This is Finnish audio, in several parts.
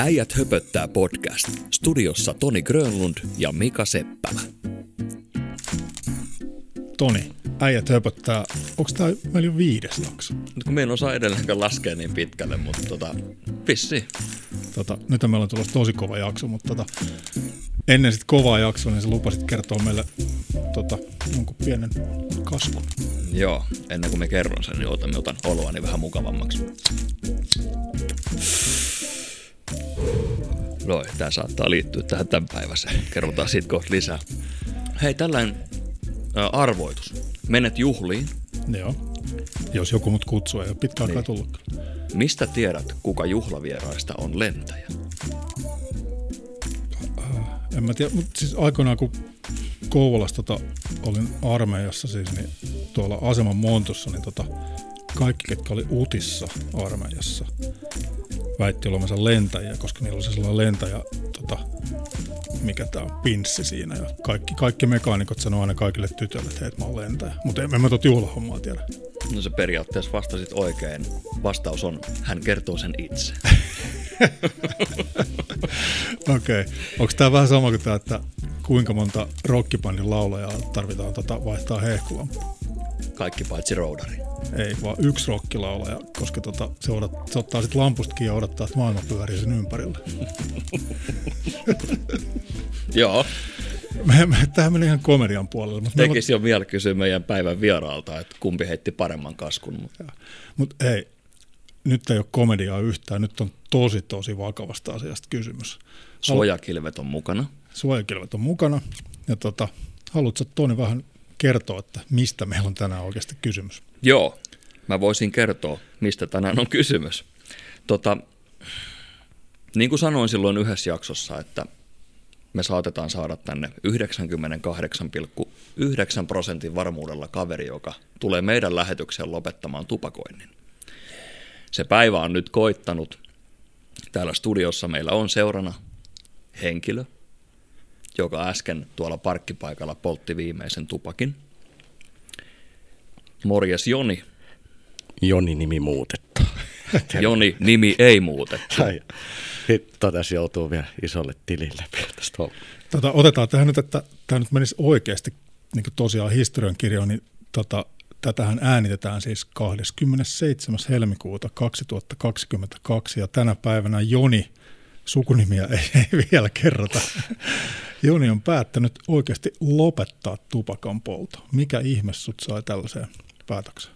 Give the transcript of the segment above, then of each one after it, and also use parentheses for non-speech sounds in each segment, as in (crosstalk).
Äijät höpöttää podcast. Studiossa Toni Grönlund ja Mika Seppälä. Toni, äijät höpöttää. Onko tämä meillä jo viides jakso? Nyt kun me en osaa edelleenkään laskea niin pitkälle, mutta tota, vissi. Tota, nyt meillä on tulossa tosi kova jakso, mutta tota, ennen sit kovaa jaksoa, niin sä lupasit kertoa meille tota, jonkun pienen kaskun. Joo, ennen kuin me kerron sen, niin otan, otan oloani vähän mukavammaksi. Noi, tää saattaa liittyä tähän tämän päiväseen. Kerrotaan siitä kohta lisää. Hei, tällainen arvoitus. Menet juhliin. Joo. Jos joku mut kutsuu, ei ole pitkä aikaa Niin. tullut. Mistä tiedät, kuka juhlavieraista on lentäjä? En mä tiedä, mutta siis aikoinaan kun Kouvolassa tota, olin armeijassa siis, niin tuolla aseman montussa, niin tota, kaikki, ketkä oli utissa armeijassa, väitti olevansa lentäjiä, koska niillä oli se sellainen lentäjä, tota, mikä tämä on, pinssi siinä. Ja kaikki, kaikki mekaanikot sanoo aina kaikille tytöille, että hei, mä oon lentäjä. Mutta en, en mä tuota juhlahommaa tiedä. No se periaatteessa vastasit oikein. Vastaus on, hän kertoo sen itse. (laughs) Okei. Okay. Onko tämä vähän sama kuin tämä, että kuinka monta rockibandin laulajaa tarvitaan tota, vaihtaa hehkulampua? Kaikki paitsi roudari. Ei, vaan yksi rockilaulaja, koska tota, se, odat, se ottaa sitten lampusta kiinni ja odottaa, että maailma pyörii sen ympärillä. (laughs) Joo. Tämähän meni ihan komedian puolelle. Mutta Tekisi jo vielä kysyä meidän päivän vieraalta, että kumpi heitti paremman kaskun. Mutta mut, hei, nyt ei ole komediaa yhtään. Nyt on tosi, tosi vakavasta asiasta kysymys. Suojakilvet on mukana. Suojakilvet on mukana. Ja tota, haluatko Toni vähän kertoa, että mistä meillä on tänään oikeasti kysymys? Joo, mä voisin kertoa, mistä tänään on kysymys. Tota, niin kuin sanoin silloin yhdessä jaksossa, että me saatetaan saada tänne 98,9 prosentin varmuudella kaveri, joka tulee meidän lähetykseen lopettamaan tupakoinnin. Se päivä on nyt koittanut. Täällä studiossa meillä on seurana henkilö, joka äsken tuolla parkkipaikalla poltti viimeisen tupakin. Morjes Joni. Joni nimi muutettu. (laughs) Joni, nimi ei muutettu. Ai, hitto, tässä joutuu vielä isolle tilille vielä tästä hommasta. Tota, otetaan tähän nyt, että tämä nyt menisi oikeasti niin kuin tosiaan historiankirjoon, niin tota, tätähän äänitetään siis 27. helmikuuta 2022 ja tänä päivänä Joni, sukunimiä ei, ei vielä kerrota, Joni on päättänyt oikeasti lopettaa tupakan polto. Mikä ihme sut sai tällaiseen päätökseen?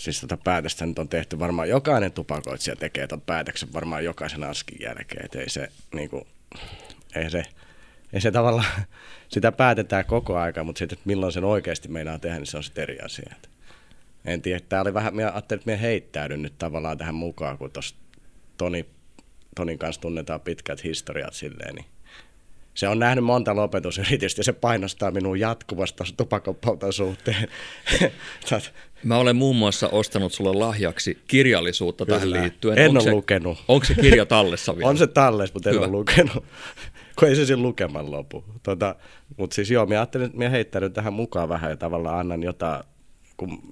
Siis tätä päätöstä nyt on tehty varmaan jokainen tupakoitsija tekee ton päätöksen varmaan jokaisen askin jälkeen, että ei se niinku, ei se, ei se tavallaan, sitä päätetään koko aika, mutta sitten, milloin sen oikeasti meinaa tehdä, niin se on sitten eri asia. Et en tiedä, tämä oli vähän, minä ajattelin, että minä heittäydyn nyt tavallaan tähän mukaan, kun tuossa Toni, Tonin kanssa tunnetaan pitkät historiat silleen, niin se on nähnyt monta lopetusyritystä ja se painostaa minua jatkuvasti tuossa tupakanpolton suhteen. (laughs) Mä olen muun muassa ostanut sulle lahjaksi kirjallisuutta Kyllä. tähän liittyen. En Onko ole se, lukenut. Onko se kirja tallessa (laughs) vielä? On se talles, mutta en Hyvä. ole lukenut, (laughs) kun ei se siinä lukeman lopu. Tota, mutta siis joo, minä ajattelin, että minä heittäydyn tähän mukaan vähän ja tavallaan annan jotain, kun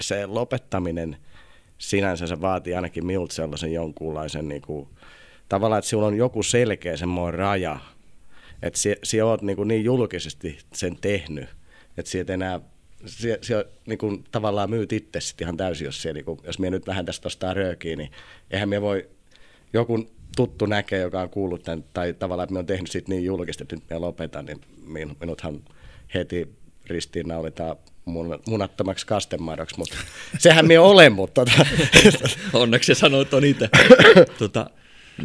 se lopettaminen sinänsä se vaatii ainakin minulta sellaisen jonkunlaisen, niin kuin, tavallaan, että sinulla on joku selkeä semmoinen raja, että sinä, sinä olet niin, niin julkisesti sen tehnyt, että sinä et enää sinä, sinä niin kuin, tavallaan myyt itse sit ihan täysin, jos, sinä, niin kuin, jos minä nyt vähän tästä ostaa röökiä, niin eihän minä voi joku tuttu näkee, joka on kuullut tämän, tai tavallaan, että minä olen tehnyt siitä niin julkisesti, että nyt minä lopetan, niin min- minuthan heti ristiinnaulitaan mun, munattomaksi kastemadoksi, mutta sehän minä olen, mutta tota, (laughs) Onneksi sanoit on itse. (laughs) tota,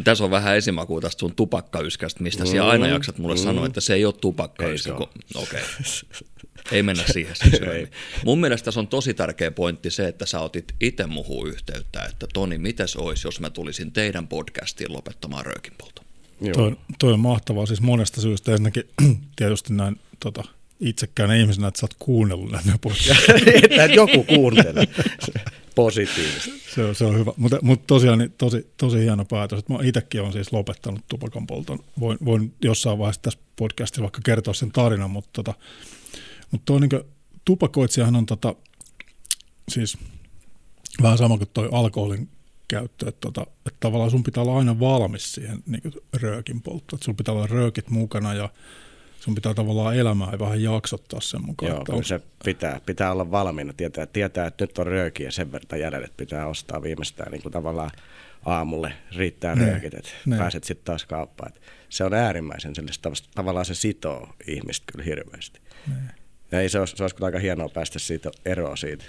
tässä on vähän esimakua tästä sun tupakkayskästä, mistä mm, siellä aina jaksat mulle mm. sanoa, että se ei ole tupakkayskä. Ei se kun- Okei. (laughs) Ei mennä siihen syvemmin. Mun mielestä tässä on tosi tärkeä pointti se, että sä otit itse muhun yhteyttä, että Toni, mites olisi, jos mä tulisin teidän podcastiin lopettamaan röökinpolton? joo. Toi, toi on mahtavaa siis monesta syystä. Ensinnäkin (clears throat) tietysti näin tota, itsekään ihmisenä, että sä oot kuunnellut näitä podcasteja. (laughs) että joku kuuntelee (laughs) positiivisesti. Se on, se on hyvä, mutta, mutta tosiaan niin tosi, tosi hieno päätös. Mä itsekin olen siis lopettanut tupakan polton. Voin, voin jossain vaiheessa tässä podcastissa vaikka kertoa sen tarinan, mutta, tota, mutta tuo niin tupakoitsijahan on tota, siis vähän sama kuin toi alkoholin käyttö, että, tota, että tavallaan sun pitää olla aina valmis siihen niin röökin polttoon. Että pitää olla röökit mukana ja sun pitää tavallaan elämää ja vähän jaksottaa sen mukaan. Joo, kyllä se pitää, pitää olla valmiina, tietää, tietää, että nyt on rööki ja sen verran jäljellä, että pitää ostaa viimeistään niin kuin tavallaan aamulle riittää ne, röökit, että ne. pääset sitten taas kauppaan. Että se on äärimmäisen sellaista, tavallaan se sitoo ihmistä kyllä hirveästi. Ne. Ja ei se olisi, se olisi aika hienoa päästä siitä eroa siitä.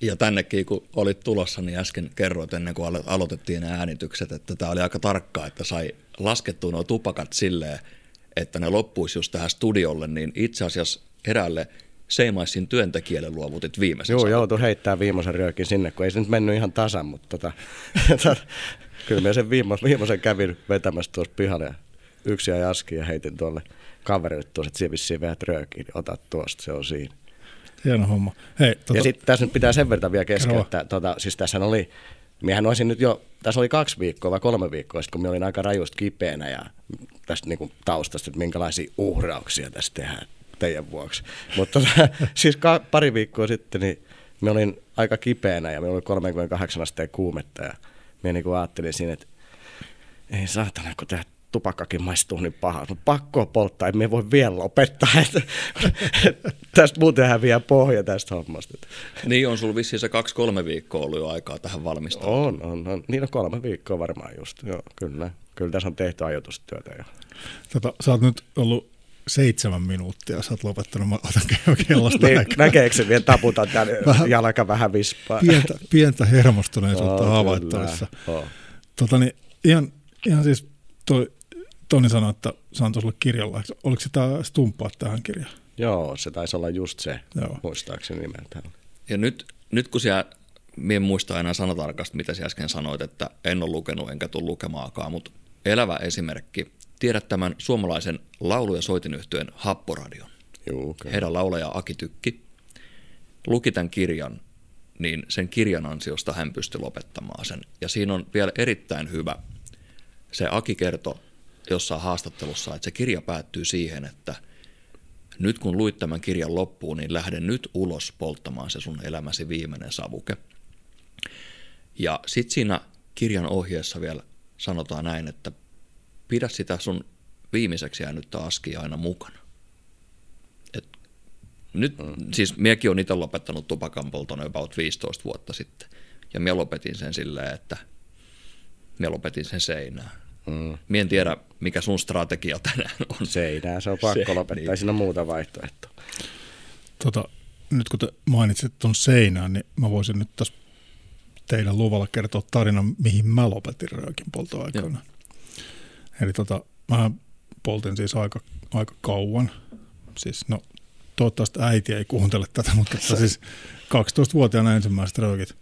Ja tännekin, kun olit tulossa, niin äsken kerroit ennen kuin aloitettiin nämä äänitykset, että tämä oli aika tarkkaa, että sai laskettua nuo tupakat silleen, että ne loppuisi just tähän studiolle, niin itse asiassa eräälle Seimaisin työntekijälle luovutit viimeisen Joo, joutui heittää viimeisen ryökin sinne, kun ei se nyt mennyt ihan tasan, mutta tota, (laughs) kyllä me sen viimeisen, viimeisen kävin vetämässä tuossa pihalle ja yksi ja aski ja heitin tuolle kaverille tuossa, että vissiin veät röökiin, niin otat tuosta, se on siinä. Hieno homma. Hei, tota... Ja sitten tässä nyt pitää sen verran vielä kesken, että tota, siis tässä oli, miehän olisin nyt jo, tässä oli kaksi viikkoa vai kolme viikkoa sitten, kun minä olin aika rajusti kipeänä ja tästä niin kuin taustasta, että minkälaisia uhrauksia tässä tehdään teidän vuoksi. Mutta tota, (laughs) siis ka- pari viikkoa sitten niin minä olin aika kipeänä ja minä oli 38 asteen kuumetta ja minä niin kuin ajattelin siinä, että ei saatana, kun tämä tupakkakin maistuu niin pahalta. Pakko polttaa, että me voi vielä lopettaa. Että, että tästä muuten häviää pohja tästä hommasta. Niin on sulla vissiin se kaksi-kolme viikkoa ollut jo aikaa tähän valmistautumaan. On, on, on. Niin on kolme viikkoa varmaan just. Joo, kyllä. Kyllä tässä on tehty ajoitustyötä jo. Tota, sä oot nyt ollut seitsemän minuuttia, sä oot lopettanut, mä otan (laughs) kellosta niin, Näkeekö se vielä taputan tämän (laughs) vähän, jalka vähän vispaa? Pientä, pientä hermostuneisuutta oh, havaittavissa. Oh. Tota, niin, ihan, ihan siis toi Toni sanoi, että saan sulle kirjalla. Oliko se tämä stumppaa tähän kirjaan? Joo, se taisi olla just se, Joo. muistaakseni nimeltään. Ja nyt, nyt kun siellä, en muista enää sanatarkasti, mitä sä äsken sanoit, että en ole lukenut enkä tule lukemaakaan, mutta elävä esimerkki. Tiedät tämän suomalaisen laulu- ja soitinyhtyön Happoradion. Joo, okay. Heidän laulaja Aki Tykki luki tämän kirjan, niin sen kirjan ansiosta hän pystyi lopettamaan sen. Ja siinä on vielä erittäin hyvä. Se Aki kertoi jossain haastattelussa, että se kirja päättyy siihen, että nyt kun luit tämän kirjan loppuun, niin lähden nyt ulos polttamaan se sun elämäsi viimeinen savuke. Ja sitten siinä kirjan ohjeessa vielä sanotaan näin, että pidä sitä sun viimeiseksi jäänyttä askia aina mukana. Et nyt, mm. siis miekin on itse lopettanut tupakan polton about 15 vuotta sitten. Ja minä lopetin sen silleen, että minä lopetin sen seinään. Mm. Mie en tiedä, mikä sun strategia tänään on. Seinää, se on pakko se, lopettaa, niin. siinä muuta vaihtoehtoa. Tota, nyt kun te mainitsit tuon seinään, niin mä voisin nyt tässä teidän luvalla kertoa tarinan, mihin mä lopetin röökin poltoaikana. Eli tota, mä poltin siis aika, aika kauan. Siis no, toivottavasti äiti ei kuuntele tätä, mutta (laughs) että siis 12-vuotiaana ensimmäiset röökit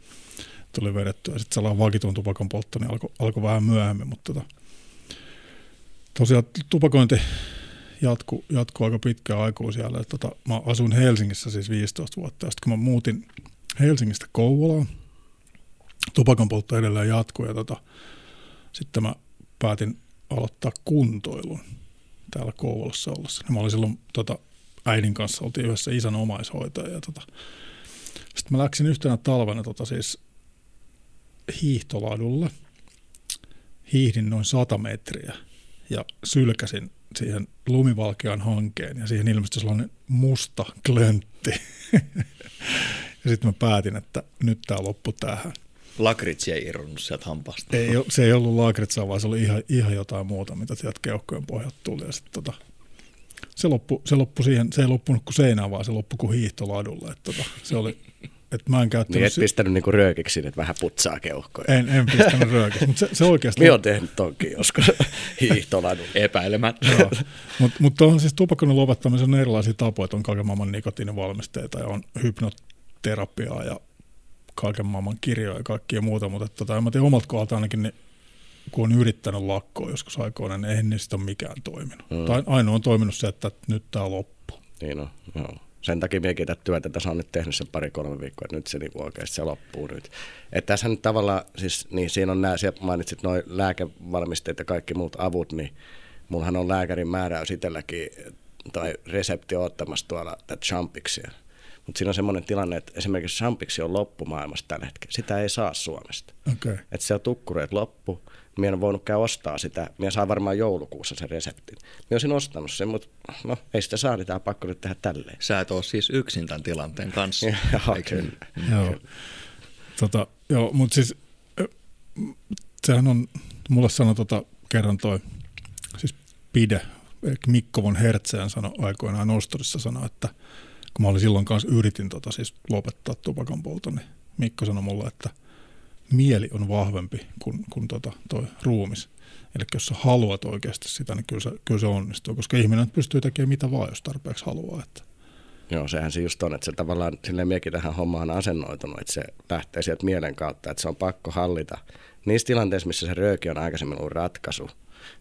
tuli vedettyä. Sitten sellainen vakituun tupakan poltto niin alkoi alko vähän myöhemmin, mutta tota, tosiaan tupakointi jatku, jatku aika pitkään. Että tota, mä asun Helsingissä siis 15 vuotta. Sitten kun mä muutin Helsingistä Kouvolaan, tupakan poltto edelleen jatkuu ja tota, sitten mä päätin aloittaa kuntoilun täällä Kouvolassa ollessa. Ja mä olin silloin tota, äidin kanssa, oltiin yhdessä isän omaishoitaja. Ja tota, sitten mä läksin yhtenä talvena tota, siis hiihtoladulle. Hiihdin noin 100 metriä ja sylkäsin siihen lumivalkean hankeen ja siihen ilmestyi sellainen musta klöntti. (laughs) ja sitten mä päätin, että nyt tämä loppu tähän. Lakritsi ei irronnut sieltä hampaasta. Ei, se ei ollut lakritsaa, vaan se oli ihan, ihan jotain muuta, mitä sieltä keuhkojen pohjalta tuli. Ja sit, tota, se, loppu, se, loppu siihen, se ei loppunut kuin seinään, vaan se loppui kuin hiihtoladulle. Et, tota, se oli, et mä en käyttänyt... Niin et pistänyt niinku röökiksi, että vähän putsaa keuhkoja. En, en pistänyt röökiksi, mutta se, se oikeasti... Minä olen tehnyt tonkin joskus (laughs) hiihtoladulla. Epäilemättä. Mutta mut tuohon siis tupakoinnin lopettamisessa on erilaisia tapoja, että on kaiken maailman nikotiinivalmisteita ja on hypnoterapiaa ja kaiken maailman kirjoja ja kaikkia muuta, mutta tota, en mä tiedä omalta kohdalta ainakin, niin kun on yrittänyt lakkoa joskus aikoina, niin eihän niistä ole mikään toiminut. Mm. Tai ainoa on toiminut se, että nyt tämä loppuu. Niin on, joo sen takia minäkin tätä työtä tässä on nyt tehnyt sen pari-kolme viikkoa, että nyt se niin oikeasti se loppuu nyt. Että tässä nyt tavallaan, siis niin siinä on nämä, mainitsit noin lääkevalmisteet ja kaikki muut avut, niin mullahan on lääkärin määräys itselläkin tai resepti ottamassa tuolla tätä Champiksia. Mutta siinä on semmoinen tilanne, että esimerkiksi champiksi on loppu maailmassa tällä hetkellä. Sitä ei saa Suomesta. Okay. Että se on tukkureet loppu. Minä en voinut käydä ostaa sitä. Minä saan varmaan joulukuussa sen reseptin. Minä olisin ostanut sen, mutta no, ei sitä saa, niin tämä on pakko nyt tehdä tälleen. Sä et ole siis yksin tämän tilanteen kanssa. (laughs) Joo, kyllä. Joo, tota, joo mutta siis sehän on, mulle sanoi tota, kerran toi, siis Pide, Mikko von Hertzeen sanoi aikoinaan Ostorissa sanoi, että kun mä olin silloin kanssa yritin tota, siis lopettaa tupakan polton, niin Mikko sanoi mulle, että mieli on vahvempi kuin, kuin tota, toi ruumis. Eli jos sä haluat oikeasti sitä, niin kyllä se, kyllä se onnistuu, koska ihminen pystyy tekemään mitä vaan, jos tarpeeksi haluaa. Että. Joo, sehän se just on, että se tavallaan silleen miekin tähän hommaan asennoitunut, että se lähtee sieltä mielen kautta, että se on pakko hallita. Niissä tilanteissa, missä se rööki on aikaisemmin ollut ratkaisu,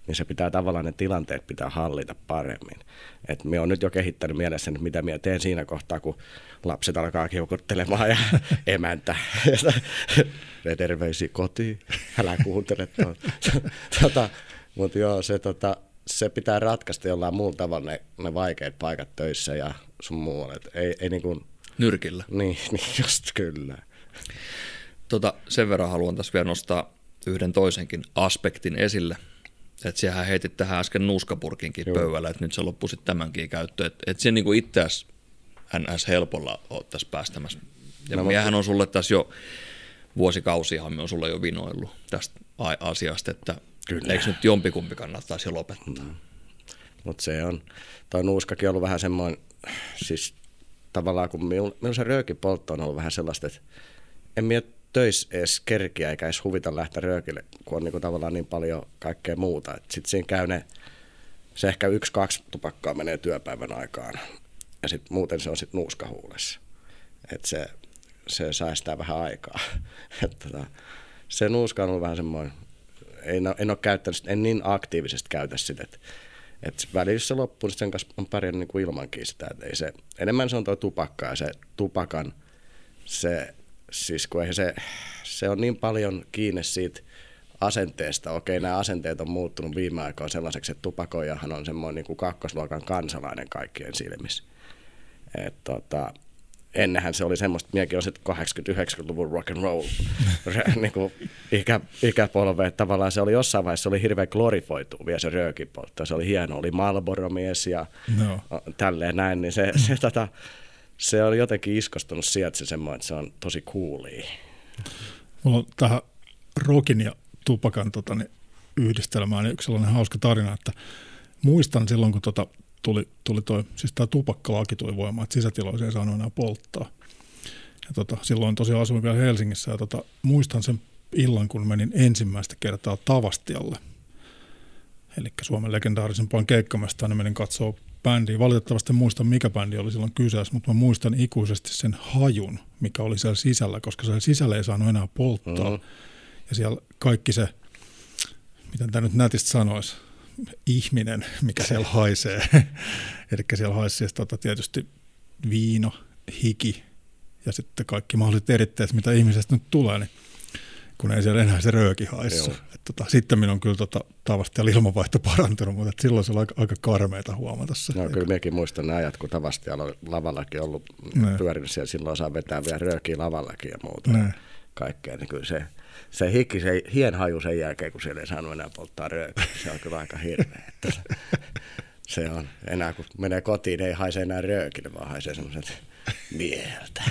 niin se pitää tavallaan ne tilanteet pitää hallita paremmin. Et me on nyt jo kehittänyt mielessä, että mitä minä teen siinä kohtaa, kun lapset alkaa kiukuttelemaan ja (laughs) emäntä. (laughs) Ja terveisiä kotiin, älä kuuntele (laughs) tota, Mutta joo, se, tota, se pitää ratkaista jollain muulla tavalla ne, ne vaikeat paikat töissä ja sun muualle. Et ei, ei niin kuin, Nyrkillä. niin, niin, just kyllä. Tota, sen verran haluan tässä vielä nostaa yhden toisenkin aspektin esille. Että sehän heitit tähän äsken nuuskapurkinkin Joo. pöydällä, että nyt se loppui sitten tämänkin käyttöön. Että et se niinku itseäsi NS helpolla ottaisi päästämässä. Ja No, miehän on sulle tässä jo, vuosikausiahan me on sulle jo vinoillut tästä asiasta, että Kyllä. eikö nyt jompikumpi kannattaisi jo lopettaa. Mm. Mutta se on, toi nuuskakin on ollut vähän semmoinen, siis tavallaan kun minulla, se röökipoltto on ollut vähän sellaista, että en minä töissä edes kerkiä eikä edes huvita lähteä röökille, kun on niinku tavallaan niin paljon kaikkea muuta. Sitten siinä käy ne, se ehkä yksi, kaksi tupakkaa menee työpäivän aikaan ja sitten muuten se on sitten nuuskahuulessa. Et se, se säästää vähän aikaa. (laughs) Et tota, se nuuska on ollut vähän semmoinen, en, en ole käyttänyt en niin aktiivisesti käytä sitä, että et välillä se loppuu, niin sen kanssa on pärjännyt niin kuin ilmankin sitä. Et ei se, enemmän se on tuo tupakka ja se tupakan, se, siis kun se, se on niin paljon kiinni siitä asenteesta. Okei, nämä asenteet on muuttunut viime aikoina sellaiseksi, että tupakoijahan on semmoinen niin kuin kakkosluokan kansalainen kaikkien silmissä. Et tota, ennenhän se oli semmoista, minäkin olisin 80-90-luvun rock and roll (laughs) niin kuin ikä, ikäpolve, että tavallaan se oli jossain vaiheessa se oli hirveän glorifoitu vielä se röökipoltto. Se oli hieno, oli Marlboro-mies ja No. tälleen näin, niin se, se, (laughs) tota, se on jotenkin iskostunut semmoinen, että se on tosi coolia. Mulla on tähän rokin ja tupakan tota, niin yhdistelmään yksi sellainen hauska tarina, että muistan silloin, kun tota, tuli, tuli toi, siis tämä tupakkalaki tuli voimaan, että sisätiloissa ei saanut enää polttaa. Ja tota, silloin tosiaan asuin vielä Helsingissä ja tota, muistan sen illan, kun menin ensimmäistä kertaa Tavastialle. Eli Suomen legendaarisimpaan keikkamestaan, niin menin katsoa bändiä. Valitettavasti en muista, mikä bändi oli silloin kyseessä, mutta mä muistan ikuisesti sen hajun, mikä oli siellä sisällä, koska siellä sisällä ei saanut enää polttaa. Mhm. Ja siellä kaikki se, miten tämä nyt nätistä sanoisi, ihminen, mikä siellä haisee. (laughs) Eli siellä haisi siis tota tietysti viino, hiki ja sitten kaikki mahdolliset eritteet, mitä ihmisestä nyt tulee, niin kun ei siellä enää se rööki haissu. Et tota, sitten minun on kyllä tota, tavasti ilmanvaihto parantunut, mutta silloin se oli aika, aika karmeita huomata se. No kyllä minäkin muistan ne ajat, kun tavasti oli lavallakin ollut Ne. pyörinyt siellä, silloin saa vetää vielä röökiä lavallakin ja muuta. Ne. Kaikkea, niin kyllä se, se hikki, se hien haju sen jälkeen, kun siellä ei saanut enää polttaa röökiä, se on kyllä aika hirveä. (laughs) Se on, enää kun menee kotiin, ei haise enää röökille, vaan haisee semmoiset mieltä.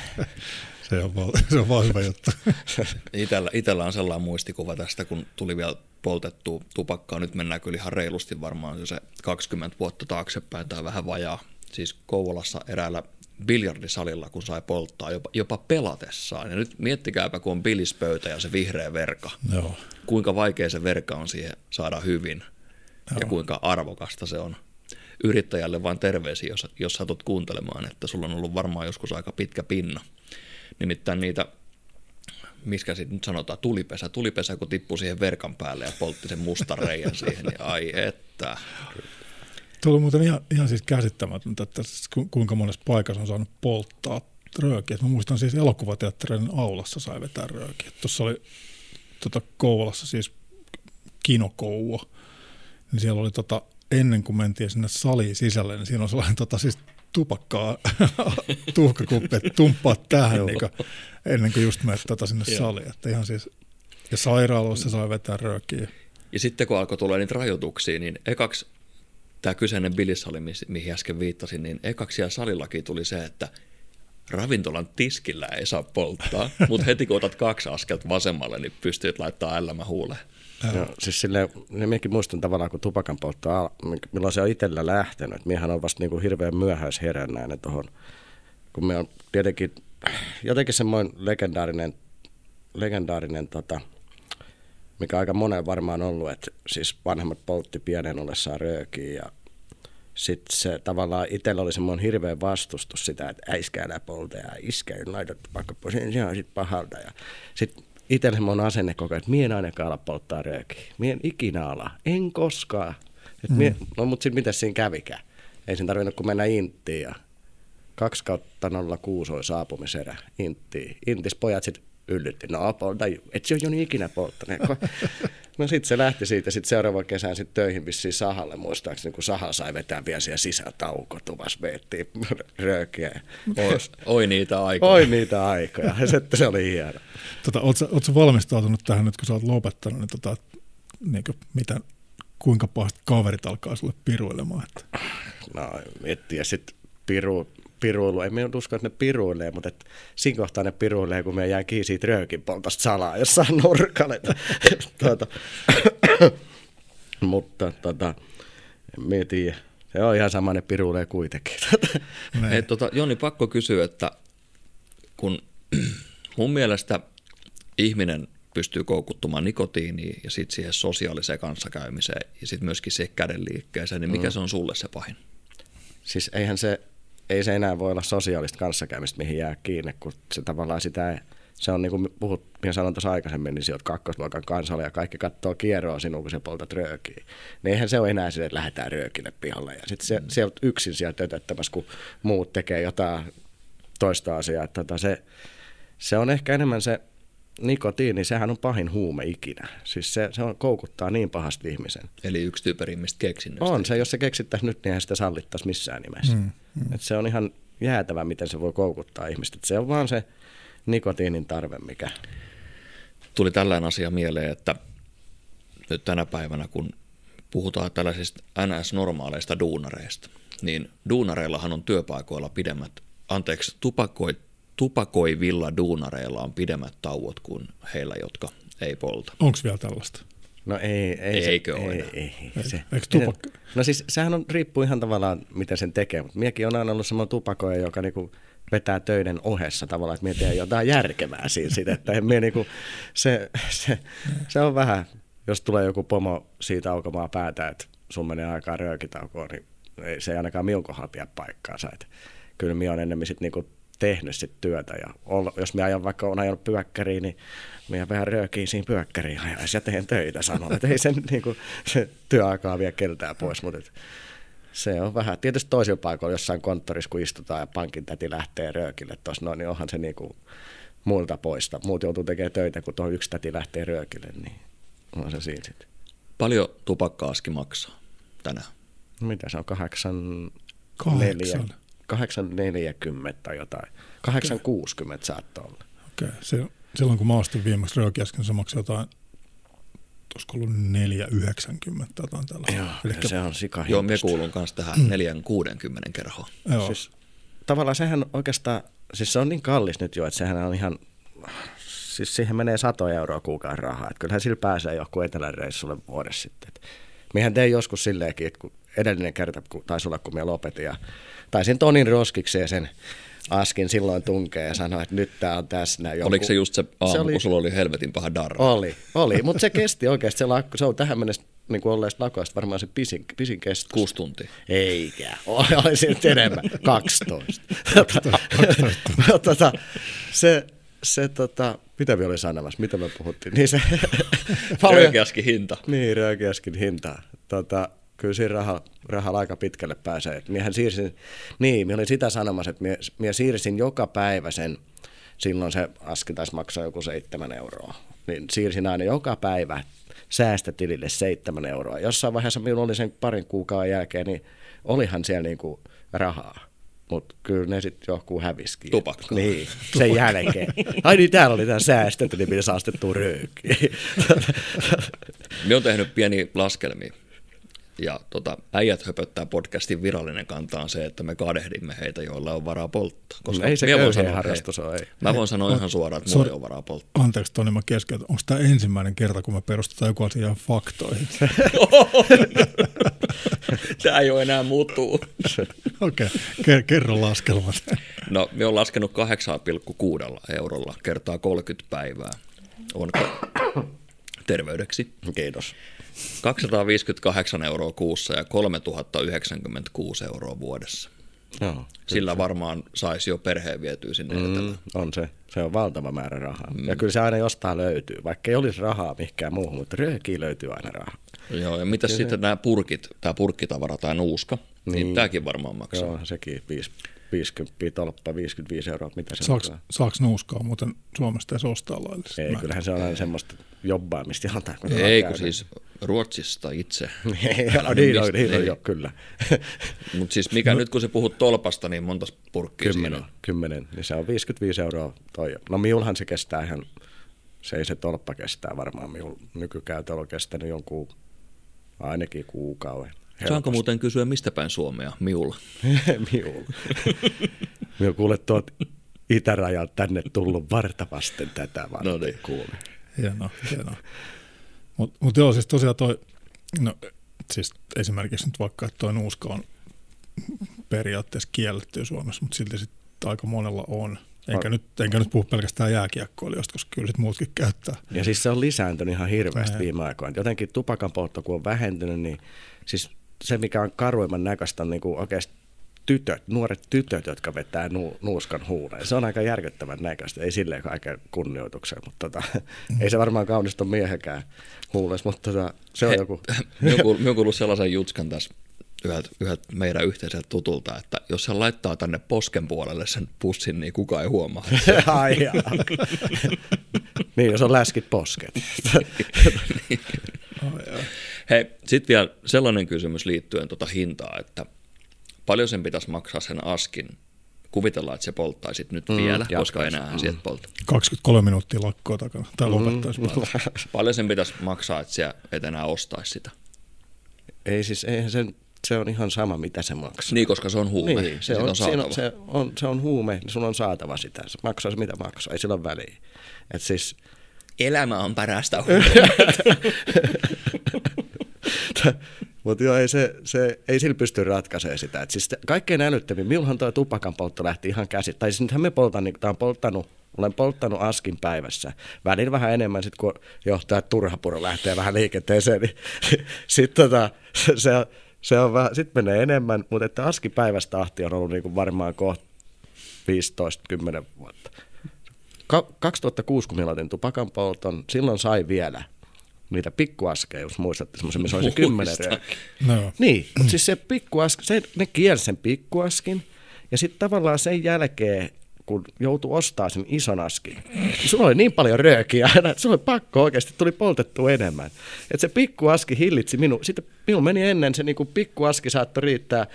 Se on, val- se on vahva juttu. (laughs) Itellä, itellä on sellainen muistikuva tästä, kun tuli vielä poltettua tupakkaa. Nyt mennään kyllä ihan reilusti varmaan se 20 vuotta taaksepäin tai vähän vajaa. Siis Kouvolassa eräällä biljardisalilla, kun sai polttaa jopa, jopa pelatessaan. Ja nyt miettikääpä, kun on bilispöytä ja se vihreä verka. Joo. Kuinka vaikea se verka on siihen saada hyvin ja kuinka arvokasta se on. Yrittäjälle vain terveisiä, jos, jos satut kuuntelemaan, että sulla on ollut varmaan joskus aika pitkä pinna. Nimittäin niitä, miskä sitten nyt sanotaan, tulipesä. Tulipesä, kun tippui siihen verkan päälle ja poltti sen mustan reijän siihen, niin ai että. Tuo muuten ihan, ihan siis käsittämätöntä, että ku- kuinka monessa paikassa on saanut polttaa röökiä. Mä muistan siis elokuvateatterin aulassa sai vetää röökiä. Tuossa oli tota, Kouvolassa siis kinokouvo, niin siellä oli tota, ennen kuin mentiin sinne saliin sisälle, niin siinä on sellainen tota, siis tupakkaa (laughs) tuhkakuppi, että tumppaa tähän ennen kuin, ennen kuin just menet tota sinne saliin. Että ihan siis, ja sairaaloissa sai vetää röökiä. Ja sitten kun alkoi tulla niitä rajoituksia, niin ekaksi tämä kyseinen bilisali, mihin äsken viittasin, niin ekaksi siellä salillakin tuli se, että ravintolan tiskillä ei saa polttaa, mutta heti kun otat kaksi askelta vasemmalle, niin pystyt laittaa älämä huuleen. Joo, siis silleen, niin minäkin muistan tavallaan, kun tupakan poltto, milloin se on itsellä lähtenyt. Miehän on vasta niin kuin hirveän myöhäisherännäinen tuohon, kun me on tietenkin jotenkin semmoinen legendaarinen, legendaarinen tota, mikä aika monen varmaan ollut, että siis vanhemmat poltti pienen ollessaan röökiä ja sitten se tavallaan itsellä oli semmoinen hirveä vastustus sitä, että äiskä älä polta ja iskä laitat vaikka pois, se on sitten pahalta. Ja sitten itsellä semmoinen asenne koko ajan, että mien ainakaan ala polttaa röökiä. Mien ikinä ala, en koskaan. Et mm. mie, no mutta sitten mitä siinä kävikään? Ei sen tarvinnut kun mennä Inttiin ja 2 kautta 06 oli saapumiserä Inttiin. Intis pojat sitten yllytti, no polta, et se ole jo niin ikinä polttanut. (laughs) No sitten se lähti siitä sitten seuraavan kesän sitten töihin vissiin sahalle muistaakseni, kun saha sai vetää vielä siellä sisätaukotuvassa, veettiin (laughs) röökiä. Oi, oi, niitä aikoja. Oi niitä aikoja, ja sitten se oli hieno. Tota, Oletko valmistautunut tähän nyt, kun sä oot lopettanut, niin, tota, niin kuin, mitä, kuinka pahasti kaverit alkaa sulle piruilemaan? Että? No, miettiä sitten piru, piruilu. En minä usko, että ne piruilee, mutta et siinä kohtaa ne piruilee, kun me jää kiinni siitä röökin poltosta salaa jossain (laughs) nurkalle. (laughs) tuota, mutta tota, en tiedä. Se on ihan sama, ne piruilee kuitenkin. (laughs) Hei, tota, Joni, pakko kysyä, että kun (clears throat) mun mielestä ihminen pystyy koukuttumaan nikotiiniin ja sitten siihen sosiaaliseen kanssakäymiseen ja sitten myöskin siihen kädenliikkeeseen, niin mikä mm. se on sulle se pahin? Siis eihän se ei se enää voi olla sosiaalista kanssakäymistä, mihin jää kiinni, kun se tavallaan sitä ei, se on niin kuin puhut, minä sanoin tuossa aikaisemmin, niin sijoit kakkosluokan kansalle ja kaikki katsoo kieroa sinun, kun se poltat röökiä. Niin eihän se ole enää sille, että lähdetään röökille pihalle. Ja sitten se, se yksin siellä tötöttämässä, kun muut tekee jotain toista asiaa. Tota se, se on ehkä enemmän se nikotiini, sehän on pahin huume ikinä. Siis se, se on, koukuttaa niin pahasti ihmisen. Eli yksi tyyperimmistä keksinnöistä. On se, jos se keksittäisiin nyt, niin eihän sitä sallittaisi missään nimessä. Mm, mm. Et se on ihan jäätävä, miten se voi koukuttaa ihmistä. Et se on vaan se nikotiinin tarve, mikä... Tuli tällainen asia mieleen, että nyt tänä päivänä, kun puhutaan tällaisista NS-normaaleista duunareista, niin duunareillahan on työpaikoilla pidemmät, anteeksi, tupakoit tupakoivilla duunareilla on pidemmät tauot kuin heillä, jotka ei polta. Onko vielä tällaista? No ei, ei Eikö se, ole? Ei, ei, ei, se. Eikö tupakka? No siis sehän on, riippuu ihan tavallaan, miten sen tekee, mutta miekin on aina ollut semmoinen tupakoja, joka niinku vetää töiden ohessa tavallaan, että mie jotain järkevää siinä siitä, että mie niinku, se, se, se, on vähän, jos tulee joku pomo siitä aukomaan päätä, että sun menee aikaa röökitaukoon, niin ei, se ei ainakaan minun kohdalla pidä paikkaansa. Että kyllä minä olen enemmän sitten niinku tehnyt sit työtä. Ja jos minä ajan vaikka on ajanut pyökkäriin, niin minä vähän röökiin siinä pyökkäriin ajais ja teen töitä sanon, että ei sen (laughs) niin kuin, se työaikaa vie keltään pois, mutta et, se on vähän. Tietysti toisilla paikoilla jossain konttorissa, kun istutaan ja pankin täti lähtee röökille tuossa noin, niin onhan se niin kuin muilta poista. Muut joutuu tekemään töitä, kun tuo yksi täti lähtee röökille, niin on se siinä sitten. Paljon tupakkaaski maksaa tänään? Mitä se on, kahdeksan, Kahdeksan. neljä, 840 tai jotain. 860 saattoi olla. Okei, okay. se, silloin kun mä ostin viimeksi röökiäsken, se maksoi jotain olisiko ollut 4,90 tai jotain tällaista. Joo, Elikkä, se on sika Joo, me kuulun kanssa tähän mm. 4,60 kerhoon. Joo. Siis, tavallaan sehän oikeastaan, siis se on niin kallis nyt jo, että sehän on ihan, siis siihen menee satoja euroa kuukauden rahaa. Että kyllähän sillä pääsee joku etelän reissulle vuodessa sitten. Mehän tein joskus silleenkin, että kun edellinen kerta kun taisi olla, kun me lopetin ja taisin Tonin roskikseen sen askin silloin tunkee ja sanoi, että nyt tämä on tässä. Joku. Oliko se just se aamu, se oli, kun sulla oli helvetin paha darra? Oli, oli mutta se kesti oikeasti se lakko. Se on tähän mennessä niin kuin olleesta lakoista varmaan se pisin, pisin kesto. Kuusi tuntia. Eikä, oli se nyt enemmän, (laughs) 12. tota, (laughs) tota, se, se tota, mitä me oli sanomassa, mitä me puhuttiin? Niin se, (laughs) Röökiäskin hinta. Niin, röökiäskin hinta. Tota, kyllä siinä rahalla, rahalla aika pitkälle pääsee. Et miehän siirsin, niin, minä olin sitä sanomassa, että minä, minä siirsin joka päivä sen, silloin se aski taisi maksaa joku seitsemän euroa. Niin siirsin aina joka päivä säästötilille seitsemän euroa. Jossain vaiheessa minulla oli sen parin kuukauden jälkeen, niin olihan siellä niin kuin rahaa. mutta kyllä ne sitten johonkin häviskin. Tupakka. Niin, (laughs) sen jälkeen. Ai niin, täällä oli tämä säästetty, niin pitäisi astettua röökiä. (laughs) Me on tehnyt pieni laskelmia. Ja tota, äijät höpöttää podcastin virallinen kanta on se, että me kadehdimme heitä, joilla on varaa polttaa. Koska ei se voin köyhien sanoa, harrastus ole, ei. Mä voin sanoa ihan suoraan, että mulla ei ole varaa polttaa. Anteeksi Toni, mä keskeytän. Onko tämä ensimmäinen kerta, kun me perustetaan joku asia faktoihin? (laughs) Tämä ei ole enää muuttuu. (laughs) Okei, okay. kerro laskelmat. No, me on laskenut 8,6 eurolla kertaa 30 päivää. On (coughs) terveydeksi. Kiitos. 258 euroa kuussa ja 3096 euroa vuodessa. Joo. Sillä varmaan saisi jo perheen vietyä sinne mm. On se. Se on valtava määrä rahaa. Mm. Ja kyllä se aina jostain löytyy, vaikka ei olisi rahaa mihinkään muuhun, mutta röökiä löytyy aina rahaa. Joo, ja mitä sitten nämä purkit, tämä purkkitavara tai nuuska, niin, niin tämäkin varmaan maksaa. Joo, sekin 5, 50 tolppa, 55 euroa, mitä se Saaks, on? saaks nuuskaa muuten Suomesta edes ostaa laillisesti? Ei, Mä- kyllähän se on aina semmoista jobbaamista jotain. Kun Ei, kun siis Ruotsista itse. (laughs) No, niin on, niin on jo, kyllä. (laughs) Mutta siis mikä no. nyt kun se puhut tolpasta, niin monta purkkia Kymmenen, siinä on? kymmenen, niin se on 55 euroa toi. No miulhan se kestää ihan, se ei se tolppa kestää varmaan, miul nykykäytöllä on kestänyt jonkun ainakin kuukauden. Saanko muuten kysyä mistä päin Suomea, miulla? Miul. Miul kuule tuot itärajalta tänne tullut vartavasten tätä varten No niin. kuule. Hienoa, hienoa. Mutta mut joo, siis tosiaan toi, no siis esimerkiksi nyt vaikka, että toi nuuska on periaatteessa kielletty Suomessa, mutta silti sitten aika monella on. Enkä nyt, enkä nyt puhu pelkästään jääkiekkoilijoista, koska kyllä sit muutkin käyttää. Ja siis se on lisääntynyt ihan hirveästi Ää. viime aikoina. Jotenkin tupakan poltto, kun on vähentynyt, niin siis se, mikä on karuimman näköistä, on niinku oikeasti tytöt, nuoret tytöt, jotka vetää nu, nuuskan huuleen. Se on aika järkyttävän näköistä. Ei silleen kaiken kunnioitukseen, mutta tota, ei se varmaan kaunista miehenkään huules, mutta tota, se on He- joku... (laughs) Mä oon kuullut- sellaisen jutskan tässä yhdeltä, yhdeltä meidän yhteiseltä tutulta, että jos hän laittaa tänne posken puolelle sen pussin, niin kukaan ei huomaa. (laughs) Ai (laughs) niin, jos on läskit posket. Hei, sitten vielä sellainen kysymys liittyen tuota hintaa, että paljon sen pitäisi maksaa sen askin. Kuvitellaan, että se polttaisit nyt mm, vielä, koska jatkaisi. enää mm. sieltä polta. 23 minuuttia lakkoa takana, tai lopettaisi mm. (laughs) Paljon sen pitäisi maksaa, että siellä et enää ostaisi sitä. ei siis, eihän sen, se on ihan sama, mitä se maksaa. Niin, koska se on huume. Niin, se on, siinä saatava. on, se, on, se on huume, niin sun on saatava sitä. Se maksaa se mitä maksaa, ei sillä ole väliä. Et siis, Elämä on parasta (laughs) mutta joo, ei, se, se, ei sillä pysty ratkaisemaan sitä. Et siis kaikkein älyttömin, minullahan tuo tupakan poltto lähti ihan käsi. Tai siis nythän me poltan, niin, on polttanut, olen polttanut askin päivässä. Välillä vähän enemmän, sit kun johtaa Turhapuro lähtee vähän liikenteeseen, niin (laughs) sitten tota, se, se on vähän, sit menee enemmän, mutta että aski päivästä tahti on ollut niinku varmaan kohta 15-10 vuotta. Ka- 2006, kun minä aloitin tupakan polton, silloin sai vielä niitä pikkuaskeja, jos muistatte, semmoisen, missä oli se kymmenen. No, Niin, mutta siis se pikkuask, se, ne kielsi sen pikkuaskin, ja sitten tavallaan sen jälkeen, kun joutui ostaa sen ison askin, niin sulla oli niin paljon röökiä aina, että sulla oli pakko oikeasti, tuli poltettua enemmän. Että se pikkuaski hillitsi minun, sitten minun meni ennen se niin kuin pikkuaski saattoi riittää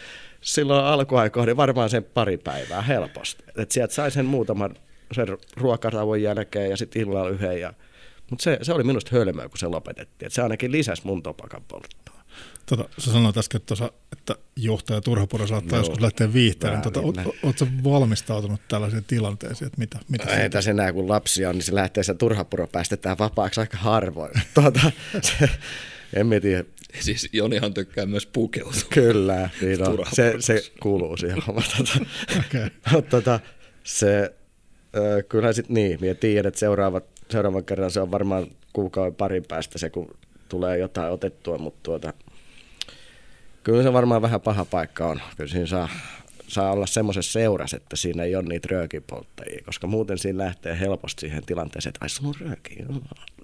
silloin alkuaikoina varmaan sen pari päivää helposti. Että sieltä sai sen muutaman sen ruokarauhan jälkeen ja sitten illalla yhden. Ja, mutta se, se oli minusta hölmöä, kun se lopetettiin. Et se ainakin lisäsi mun topakan polttoa. Tota, sä sanoit äsken, että, tuossa, että johtaja Turhapuro saattaa Joo. joskus lähteä viihtelemään. Tota, ootko valmistautunut tällaisiin tilanteisiin, että mitä, mitä Ei siitä- tässä enää, kun lapsia on, niin se lähtee se turhapuro päästetään vapaaksi aika harvoin. (laughs) Tuota, se, en mä tiedä. Siis Jonihan tykkää myös pukeutua. Kyllä, niin on. Se, se kuuluu siihen hommaan. Tota, Okei. (laughs) Mutta tota, se, ö, kyllä sitten niin, minä tiedän, että seuraavat, seuraavan kerran se on varmaan kuukauden parin päästä se, kun tulee jotain otettua, mutta tuota, kyllä se varmaan vähän paha paikka on. Kyllä siinä saa, saa olla semmoisessa seurassa, että siinä ei ole niitä röökipolttajia, koska muuten siinä lähtee helposti siihen tilanteeseen, että ai sulla on rööki,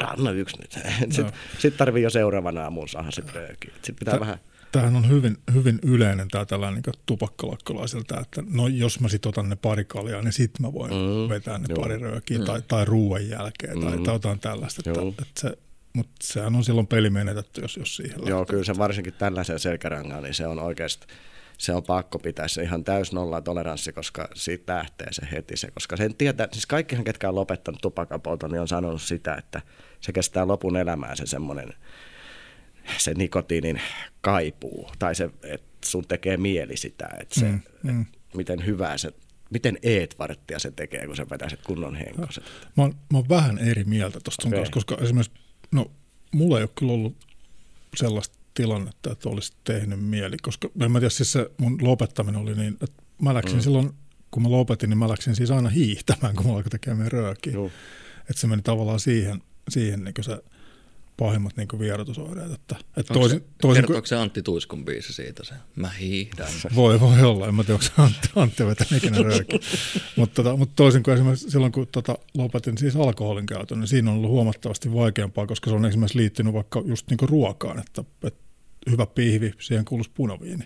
anna yksi nyt. (laughs) Sitten sit tarvii jo seuraavana aamuun saada se rööki. Sitten pitää Tä- vähän, Tämähän on hyvin, hyvin yleinen tämä tällainen niin tupakkalakkolaisella, että no jos mä sit otan ne pari kaljaa, niin sit mä voin Mm, mm, vetää ne joo. pari röökiä tai, tai ruoan jälkeen tai, Mm. tai jotain tällaista. Että, Joo. että se, mutta sehän on silloin peli menetetty, jos, jos siihen Joo, lähtee. kyllä se varsinkin tällaisen selkärangan, niin se on oikeasti, se on pakko pitää se ihan täys nolla toleranssi, koska siitä lähtee se heti se, koska sen tietää, siis kaikkihan ketkä on lopettanut tupakapolton, niin on sanonut sitä, että se kestää lopun elämää se semmoinen, se nikotiinin kaipuu, tai se, että sun tekee mieli sitä, että se, mm, mm. miten hyvää se miten eet varttia se tekee, kun sä vetäiset kunnon henkoset? Mä oon, mä oon vähän eri mieltä tuosta okay. koska esimerkiksi, no mulla ei ole kyllä ollut sellaista tilannetta, että olisi tehnyt mieli, koska en mä tiedä, siis se mun lopettaminen oli niin, että mä läksin mm. silloin, kun mä lopetin, niin mä läksin siis aina hiihtämään, kun mä alkoi tekemään röökiä. Että se meni tavallaan siihen, siihen niin se – pahimmat niin vierotusoireet. Että, että toisin, toisin, kertooko se Antti Tuiskun biisi siitä se? Mä hiihdän. Voi, voi olla. En mä tiedä, onko se Antti, Antti vetänyt ikinä röökin. (laughs) mutta, tota, mutta toisin kuin esimerkiksi silloin, kun tota, lopetin siis alkoholin käytön, niin siinä on ollut huomattavasti vaikeampaa, koska se on esimerkiksi liittynyt vaikka just niin ruokaan, että, että hyvä pihvi, siihen kuuluisi punaviini.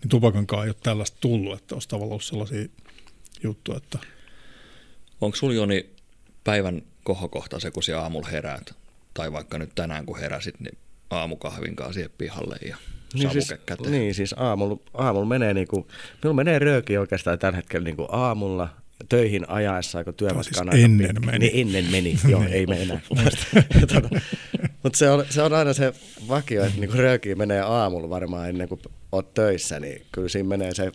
Niin tupakankaan ei ole tällaista tullut, että olisi tavallaan ollut sellaisia juttuja, että... Onko sulla Joni päivän kohokohta se, kun aamulla heräät? Tai vaikka nyt tänään kun heräsit, niin aamukahvin kanssa siihen pihalle ja niin siis, niin, siis aamulla, aamulla menee, niin kuin, minulla menee rööki oikeastaan tällä hetkellä niin kuin aamulla töihin ajaessa, kun työmatkana. Siis ennen meni. Niin, ennen meni, (laughs) joo, ei me enää. (laughs) Mutta se on, se on aina se vakio, että niinku rööki menee aamulla varmaan ennen kuin olet töissä, niin kyllä siinä menee se 5-6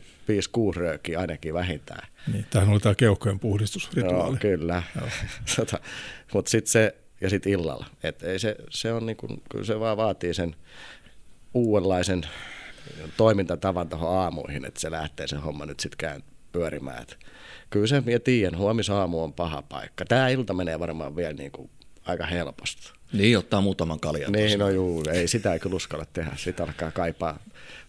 röökiä ainakin vähintään. Niin, tämähän oli tämä keuhkojen puhdistusrituaali. Joo, kyllä. (laughs) Tota, mutta sitten se ja sitten illalla. Et ei se, se, on niin kuin, kyllä se vaan vaatii sen uudenlaisen toimintatavan tuohon aamuihin, että se lähtee se homma nyt sitten pyörimään. Et kyllä se, ja tiedän, huomisaamu on paha paikka. Tämä ilta menee varmaan vielä niin kuin aika helposti. Niin, ottaa muutaman kaljan. Niin, no juu, ei sitä ei kyllä uskalla tehdä, sitä alkaa kaipaa.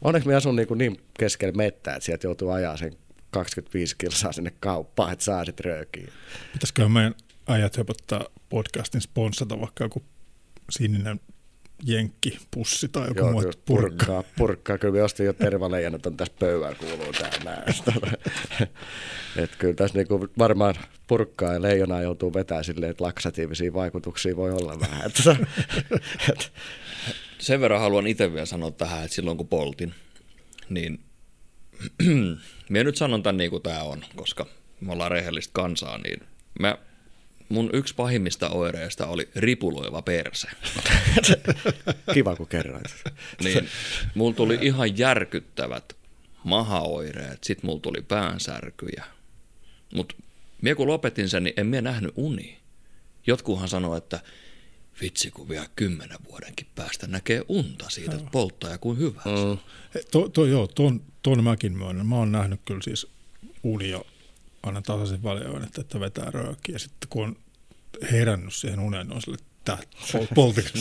Onneksi me asun niin, kuin niin keskellä mettää, että sieltä joutuu ajaa sen 25 kilsaa sinne kauppaan, että saa sitten röökiä. Pitäisikö meidän ajat höpöttää podcastin sponsata vaikka joku sininen jenkkipussi tai joku muu purkka. purkkaa. Purkkaa. Kyllä me ostin jo tervaleijanat on tässä pöydän kuuluu täällä. (laughs) että kyllä tässä niinku varmaan purkkaa ja leijonaa joutuu vetämään silleen, että laksatiivisia vaikutuksia voi olla vähän. (laughs) Sen verran haluan itse vielä sanoa tähän, että silloin kun poltin, niin (clears throat) minä nyt sanon tämän niin kuin tämä on, koska me ollaan rehellistä kansaa, niin mä mun yksi pahimmista oireista oli ripuloiva perse. (laughs) Kiva, kun kerroit. (laughs) niin, mulla tuli ihan järkyttävät mahaoireet, sit mulla tuli päänsärkyjä. Mutta minä kun lopetin sen, niin en minä nähnyt uni. Jotkuhan sanoo, että vitsi kun vielä kymmenen vuodenkin päästä näkee unta siitä, että polttaa ja kuin hyvä. Mm. To, to, joo, ton, ton mäkin myönnän. Mä oon nähnyt kyllä siis unia aina tasaisen valioin, että, että vetää röökiä. Ja sitten kun on herännyt siihen uneen, on sille, että poltiko (laughs)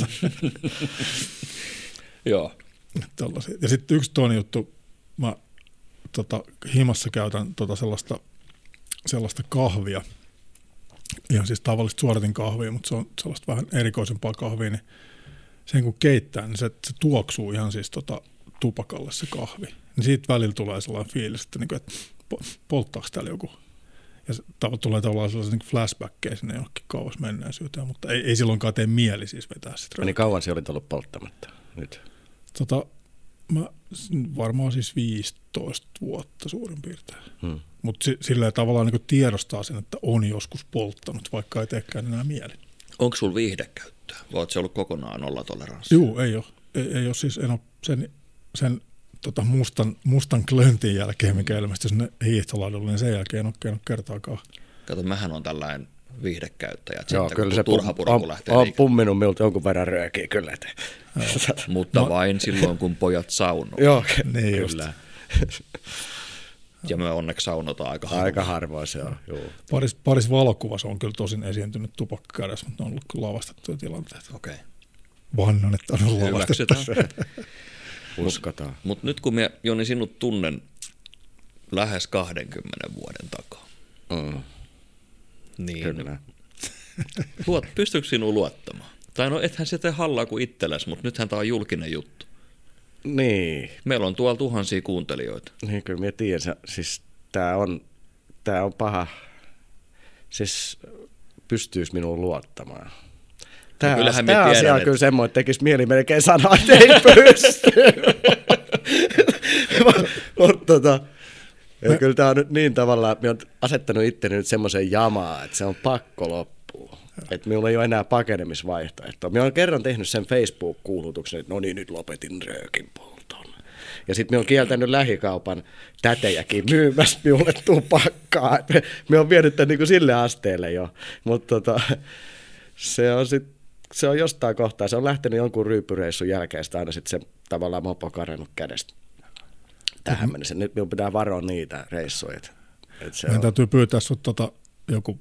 Joo. Tällaisia. Ja sitten yksi toinen juttu, mä tota, himassa käytän tota sellaista, sellaista kahvia, ihan siis tavallista suoratin kahvia, mutta se on sellaista vähän erikoisempaa kahvia, niin sen kun keittää, niin se, se tuoksuu ihan siis tota, tupakalle se kahvi. Niin siitä välillä tulee sellainen fiilis, että, niin kuin, että polttaako täällä joku ja tulee tavallaan sellaisia niin flashbackkejä sinne johonkin kauas menneisyyteen, mutta ei, ei silloinkaan tee mieli siis vetää sitä. Niin kauan se olit ollut polttamatta nyt? Tota, mä varmaan siis 15 vuotta suurin piirtein. Hmm. Mutta si, silleen tavallaan niin tiedostaa sen, että on joskus polttanut, vaikka ei teekään enää mieli. Onko sulla viihdekäyttöä? Voit se ollut kokonaan nollatoleranssi? Joo, ei ole. Ei, ei ole siis, en ole sen, sen tota mustan, mustan klöntin jälkeen, mikä ilmestyi sinne hiihtolaudulle, niin sen jälkeen en ole käynyt kertaakaan. Kato, mähän on tällainen viihdekäyttäjä. Joo, sitten, kyllä se turha pum, on, lähtee on pumminut minulta jonkun verran röökiä kyllä. Että. Mutta no. vain silloin, kun pojat saunoo. Joo, niin kyllä. Ja me onneksi saunotaan aika harvoin. Aika harvoin se on, joo. Paris, paris valokuvassa on kyllä tosin esiintynyt tupakka kädessä, mutta ne on ollut kyllä lavastettuja tilanteita. Okei. Okay. Vannon, että on ollut lavastettu. (laughs) Uskotaan. Mutta mut nyt kun me Joni sinut tunnen lähes 20 vuoden takaa, mm. niin Kyllä. (laughs) luot, pystyykö sinua luottamaan? Tai no ethän se tee hallaa kuin itsellesi, mutta nythän tämä on julkinen juttu. Niin. Meillä on tuolla tuhansia kuuntelijoita. Niin kyllä minä tiedän. Siis tämä on, tää on paha. Siis pystyisi minuun luottamaan. Tämä, no tämä tiedän, asia on kyllä semmoinen, että tekisi mieli melkein sanoa, että ei (laughs) pysty. (laughs) Mutta tota, ja kyllä tämä on nyt niin tavallaan, että minä olen asettanut itteni nyt semmoisen jamaa, että se on pakko loppua. Että minulla ei ole enää pakenemisvaihtoehtoa. Minä olen kerran tehnyt sen Facebook-kuulutuksen, että no niin, nyt lopetin röökin polton. Ja sitten minä olen kieltänyt lähikaupan tätejäkin myymässä minulle tupakkaa. Minä olen vienyt tämän niin kuin sille asteelle jo. Mutta tota, se on sitten se on jostain kohtaa, se on lähtenyt jonkun ryyppyreissun jälkeen, sitä aina sitten se tavallaan mopo karannut kädestä tähän mennessä. Nyt minun pitää varoa niitä reissuja. Et, et se Meidän on... täytyy pyytää sinut tota, joku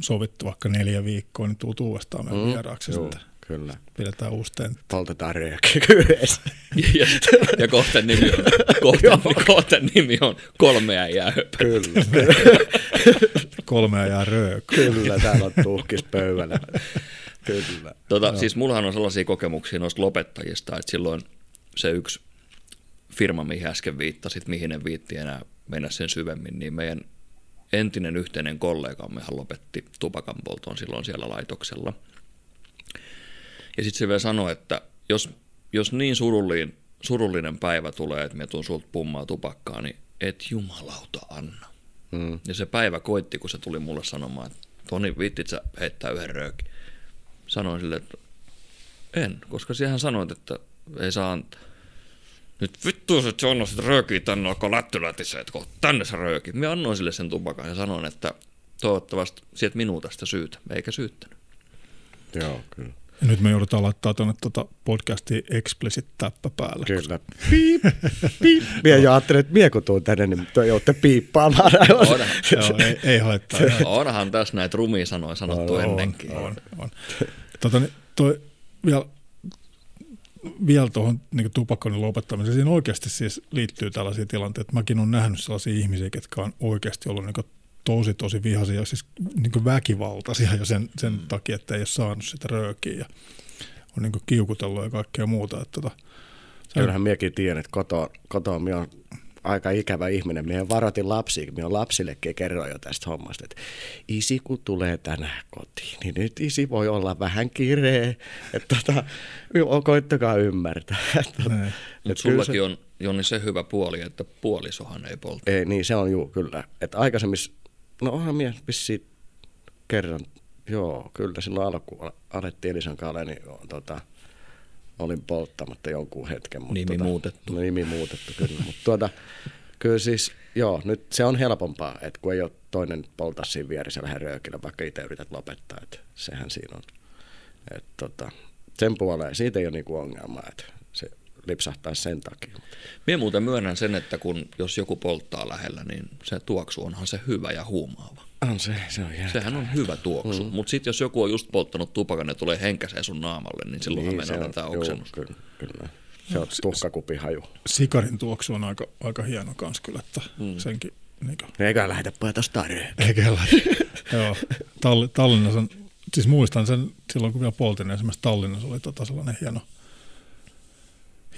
sovittu vaikka neljä viikkoa, niin tuut uudestaan meidän mm, vieraaksi juu, sitten. Kyllä. Pidetään uusi tentti. Poltetaan yhdessä. ja, ja kohten nimi on, kohten, kohten nimi on kolmea jää Kyllä. kolmea jää röök. Kyllä, täällä on tuhkis pöydällä. Kyllä. Tota, siis mullahan on sellaisia kokemuksia noista lopettajista, että silloin se yksi firma, mihin äsken viittasit, mihin en viitti enää mennä sen syvemmin, niin meidän entinen yhteinen kollegammehan lopetti tupakan polton silloin siellä laitoksella. Ja sitten se vielä sanoi, että jos, jos niin surullinen, surullinen päivä tulee, että me tuun sulta pummaa tupakkaa, niin et jumalauta anna. Mm. Ja se päivä koitti, kun se tuli mulle sanomaan, että Toni, viittit sä heittää yhden röökin? Sanoin sille, että en, koska siihen sanoit, että ei saa antaa. Nyt vittu se John sit röökii tänne alkoi lättylätissä, että tänne se rööki. Minä annoin sille sen tupakan ja sanoin, että toivottavasti sieltä minua tästä syytä, eikä syyttänyt. Joo, kyllä. Ja nyt me joudutaan laittaa tuonne tuota podcastiin explicit täppä päälle. Kyllä. Piip, piip. (laughs) Minä jo ajattelin, että minä kun tuun tänne, niin te joudutte piippaamaan. (laughs) (laughs) Onhan, Joo, ei, ei haittaa. Onhan tässä näitä rumia sanoja sanottu on, ennenkin. On, on, on. Tota, niin toi, vielä vielä tuohon niin tupakoinnin lopettamiseen, siinä oikeasti siis liittyy tällaisia tilanteita. Mäkin olen nähnyt sellaisia ihmisiä, jotka on oikeasti ollut niin tosi tosi vihaisia, siis niin väkivaltaisia jo sen, sen mm. takia, että ei ole saanut sitä röökiä ja on niin kiukutellut ja kaikkea muuta. Että tota, Kyllähän minäkin tiedän, että kotoa, kotoa minä on aika ikävä ihminen. Minä varoitin lapsia, minä lapsillekin kerroin jo tästä hommasta, että isi kun tulee tänään kotiin, niin nyt isi voi olla vähän kireä. Että tota, koittakaa ymmärtää. Mutta sullakin se, on Jonni se hyvä puoli, että puolisohan ei polta. Ei, niin se on juu, kyllä. Että aikaisemmin, no onhan minä vissiin kerran, joo, kyllä silloin alkuun alettiin Elisan kanssa, niin tota, olin polttamatta jonkun hetken. Mutta nimi tuota, muutettu. Nimi muutettu, kyllä. mutta tuota, kyllä siis, joo, nyt se on helpompaa, että kun ei ole toinen polta siinä vieressä vähän röökillä, vaikka itse yrität lopettaa, että sehän siinä on. Et, tota, sen puoleen siitä ei ole niinku ongelmaa, että se lipsahtaa sen takia. Minä muuten myönnän sen, että kun jos joku polttaa lähellä, niin se tuoksu onhan se hyvä ja huumaava. On se, se on järkevää. Sehän on hyvä tuoksu, mm. mutta sitten jos joku on just polttanut tupakan ja tulee henkäseen sun naamalle, niin silloinhan niin, menee tämä oksennus. Kyllä, kyllä. Se on tuhkakupihaju. Sikarin tuoksu on aika, aika hieno kans kyllä, että mm. senkin... Niin kuin... Eikä lähetä poja tarjoa. Eikä lähetä. (laughs) Joo, Tall- Tallinnassa on, siis muistan sen silloin kun vielä poltin, esimerkiksi Tallinnassa oli tota sellainen hieno,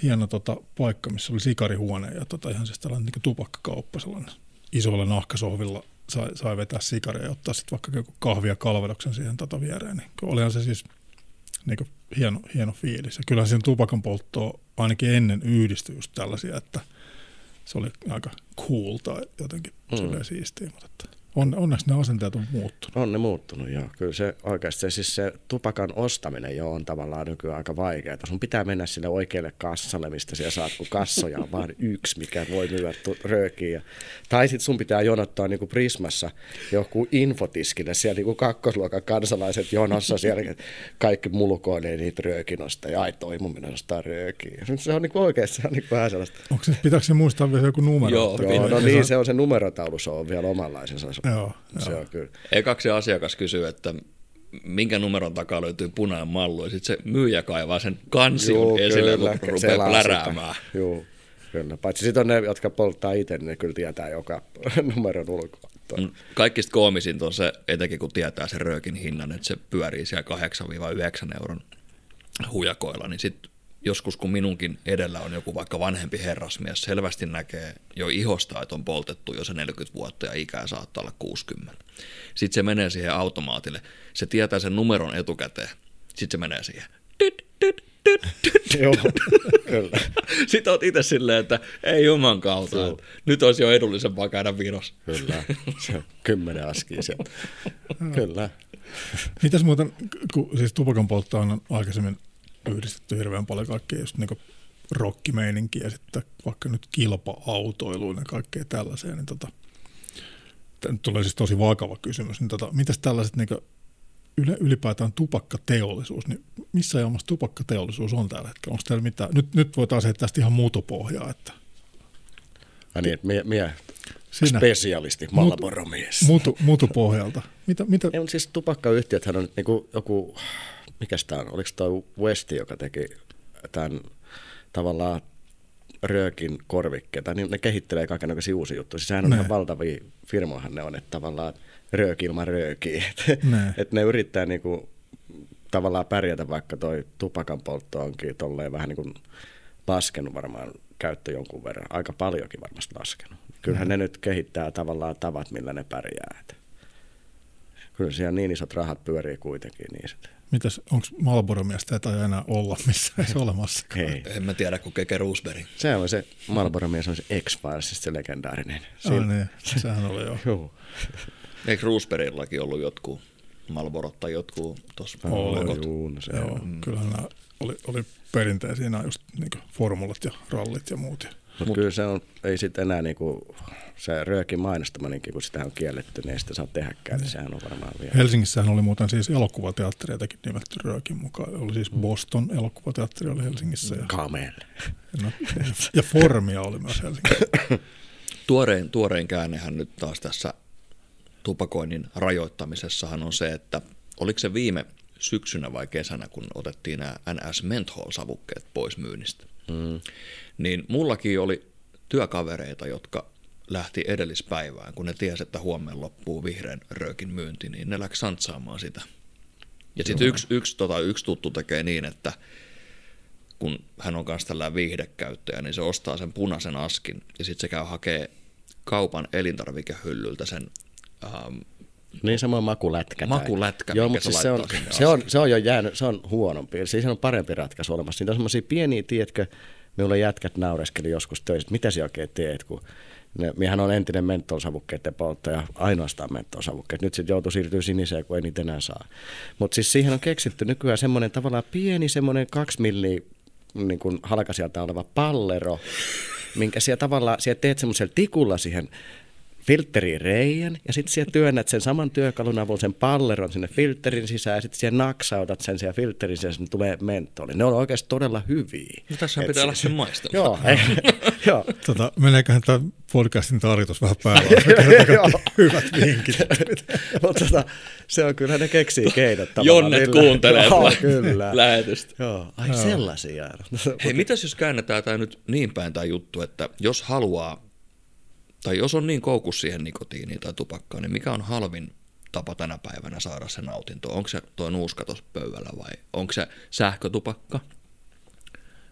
hieno tota paikka, missä oli sikarihuone ja tota ihan siis tällainen niin tupakkakauppa, sellainen isolla nahkasohvilla sai, sai vetää sikaria ja ottaa sitten vaikka joku kahvia kalvedoksen siihen tota viereen. Niin olihan se siis niin hieno, hieno fiilis. Ja kyllähän siihen tupakan polttoon ainakin ennen yhdistyi just tällaisia, että se oli aika cool tai jotenkin mm. siistiä. Mutta että on, onneksi ne asenteet on muuttunut. On ne muuttunut, joo. Kyllä se oikeasti siis se tupakan ostaminen jo on tavallaan nykyään aika vaikeaa. Sun pitää mennä sille oikealle kassalle, mistä siellä saat, kun kassoja on vain yksi, mikä voi myydä röökiä. Tai sitten sun pitää jonottaa niin kuin Prismassa joku infotiskille, siellä niin kuin kakkosluokan kansalaiset jonossa, siellä kaikki mulkoilee niitä röökinosta ja ai toi mun minä ostaa röökiä. Se on niin kuin oikeasti se on niin kuin vähän sellaista. Onko se, pitääkö se muistaa vielä joku numero? Joo, joo no niin, se on se numerotaulu, se on vielä omanlaisensa Joo, se on kyllä. Ekaksi asiakas kysyy, että minkä numeron takaa löytyy punainen mallu, ja sitten se myyjä kaivaa sen kansion Joo, esille, kyllä, kun rupeaa pläräämään. Joo, kyllä. Paitsi sitten on ne, jotka polttaa itse, niin ne kyllä tietää joka (laughs) numeron ulkoa. Mm, kaikista koomisin on se, etenkin kun tietää sen röökin hinnan, että se pyörii siellä 8-9 euron hujakoilla, niin sitten joskus kun minunkin edellä on joku vaikka vanhempi herrasmies, selvästi näkee jo ihosta, että on poltettu jo se 40 vuotta ja ikää saattaa olla 60. Sitten se menee siihen automaatille, se tietää sen numeron etukäteen, sitten se menee siihen. Tyt, tyt, tyt, tyt. Joo, kyllä. (laughs) Sitten oot itse silleen, että ei juman kautta. Joo. Nyt olisi jo edullisempaa käydä Virossa. Kyllä, se on kymmenen askia sieltä. Kyllä. Mitäs muuten, kun siis tupakan polttoon on aikaisemmin yhdistetty hirveän paljon kaikkea just niin rockimeininkiä ja sitten vaikka nyt kilpa-autoiluun ja kaikkea tällaiseen, niin tota, tämä nyt tulee siis tosi vakava kysymys, niin tota, mitäs tällaiset niin yle, ylipäätään tupakkateollisuus, niin missä jamassa tupakkateollisuus on tällä hetkellä? Onko täällä mitään? Nyt, nyt voitaisiin heittää tästä ihan muutopohjaa, että Ai niin, että mie, mie Sinä. spesialisti, Malboro-mies. muutu, muutopohjalta. Mitä, mitä, Ei, mutta siis tupakkayhtiöthän on nyt niinku joku, mikä tämä on, oliko toi Westi, joka teki tämän tavallaan röökin korvikkeita, niin ne kehittelee kaikenlaisia uusia juttuja. Siis sehän on Ne. ihan valtavia firmojahan ne on, että tavallaan rööki ilman röökiä. (laughs) Ne. että ne yrittää niinku tavallaan pärjätä, vaikka toi tupakan poltto onkin tolleen vähän niin kuin laskenut varmaan käyttö jonkun verran. Aika paljonkin varmasti laskenut. Kyllähän ne nyt kehittää tavallaan tavat, millä ne pärjää. Et Kyllä siellä niin isot rahat pyörii kuitenkin niissä. Mitäs, onko Malboro-miestä ei taida enää olla missään edes olemassakaan? Hei. En mä tiedä, kun Keke Roosberg. Se on se Marlboro-mies, on se X-Filesista se legendaarinen. Ai niin, sehän oli jo. Joo. Eikö Roosbergillakin ollut jotkut Malborot tai jotkut tuossa Oli. logot? Juu, no se Joo, on. kyllähän nämä oli, oli perinteisiä nämä just niin formulat ja rallit ja muut. Mutta Mut kyllä se on, ei sitten enää niinku, se röökin mainostaminenkin, kun sitä on kielletty, niin ei sitä saa tehdäkään, niin sehän on varmaan vielä. Helsingissähän oli muuten siis elokuvateatteriakin nimetty Röökin mukaan. Oli siis Boston elokuvateatteri oli Helsingissä ja, Kamel. no, ja Formia oli myös Helsingissä. (coughs) Tuorein, tuorein käännehän nyt taas tässä tupakoinnin rajoittamisessahan on se, että oliko se viime syksynä vai kesänä, kun otettiin nämä NS Menthol-savukkeet pois myynnistä. Mm. Niin mullakin oli työkavereita, jotka lähti edellispäivään, kun ne tiesi, että huomenna loppuu vihreän röökin myynti, niin ne läksi santsaamaan sitä. Ja sitten yksi, yksi, tota, yksi tuttu tekee niin, että kun hän on kanssa tällä viihdekäyttäjä, niin se ostaa sen punaisen askin ja sitten se käy hakee kaupan elintarvikehyllyltä sen ähm, Niin sama makulätkä. Makulätkä, Joo, mutta se siis se, on, se, on, se on jo jäänyt, se on huonompi. Siis se on parempi ratkaisu olemassa. Niitä on semmoisia pieniä, tiedätkö, minulle jätkät naureskeli joskus töissä, että mitä sä oikein teet, kun ne, miehän on entinen mentolsavukkeiden polttaja, ainoastaan mentolsavukkeet. Nyt sitten joutuu siirtyä siniseen, kun ei niitä enää saa. Mutta siis siihen on keksitty nykyään semmoinen tavallaan pieni semmoinen kaksi milliä niin kuin halkasijalta oleva pallero, minkä siellä tavallaan, siellä teet semmoisella tikulla siihen filtteriin reijän ja sitten siellä työnnät sen saman työkalun avulla sen palleron sinne filterin sisään ja sitten siellä naksautat sen siellä filterin sisään ja sinne tulee mentoli. Ne on oikeasti todella hyviä. No tässä Et pitää se- olla sen maistamaan. (laughs) Joo, ei, (laughs) joo. Tota, meneeköhän tämä podcastin tarjotus vähän päälle? (laughs) Joo. Hyvät vinkit. Mutta tota, se on kyllä, ne keksii keinot tavallaan. Jonnet kuuntelee Joo, kyllä. lähetystä. Joo, ai sellaisia. Hei, mitäs jos käännetään tämä nyt niin päin tämä juttu, että jos haluaa, tai jos on niin koukus siihen nikotiiniin tai tupakkaan, niin mikä on halvin tapa tänä päivänä saada se nautinto? Onko se tuo nuuska tuossa pöydällä vai onko se sähkötupakka?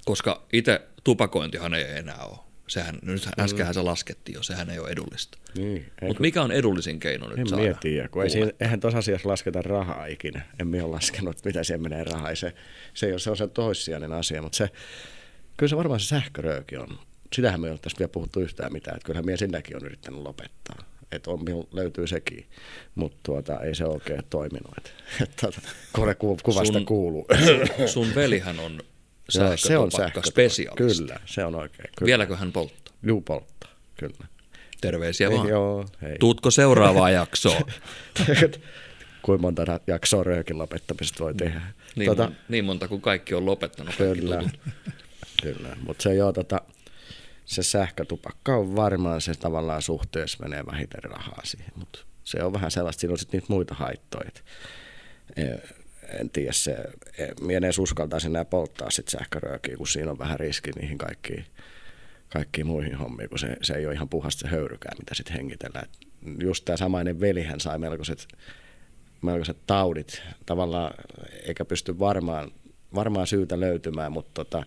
Koska itse tupakointihan ei enää ole. Sehän, nyt äskenhän se laskettiin jo, sehän ei ole edullista. Niin, Mutta mikä on edullisin keino nyt En saada? minä tiedä, kun ei siinä, eihän tuossa asiassa lasketa rahaa ikinä. En minä ole laskenut, mitä siihen menee rahaa. Se, se, ei ole, se on se toissijainen asia, mutta se, kyllä se varmaan se sähkörööki on. Sitähän me ei ole tässä vielä puhuttu yhtään mitään, että kyllähän minä silläkin on yrittänyt lopettaa. Että on, löytyy sekin, mutta tuota, ei se oikein toiminut. Et, et, tuota, kone ku, kuvasta Sun- kuuluu. Sun velihän on (laughs) Joo, se on sähkötupakka sähkötupakka. spesialisti. Kyllä, se on oikein. Kyllä. Vieläkö hän polttaa? Juu, polttaa, kyllä. Terveisiä Ei, vaan. joo, hei. Tuutko seuraavaan jaksoon? (laughs) Kuinka monta jaksoa röökin lopettamisesta voi tehdä. Niin, mon, niin monta kuin kaikki on lopettanut. Kaikki Kyllä, tutut. kyllä. mutta se joo, tota, se sähkötupakka on varmaan se tavallaan suhteessa menee vähiten rahaa siihen, mutta se on vähän sellaista, siinä on sitten niitä muita haittoja. eh, En tiedä, se, minä en edes uskaltaisi enää polttaa sit sähköröökiä, kun siinä on vähän riski niihin kaikkiin, kaikkiin muihin hommiin, kun se, se ei ole ihan puhasta se höyrykään, mitä sitten hengitellään. Just tämä samainen velihän sai melkoiset, melkoiset taudit tavallaan, eikä pysty varmaan, varmaan syytä löytymään, mutta tota,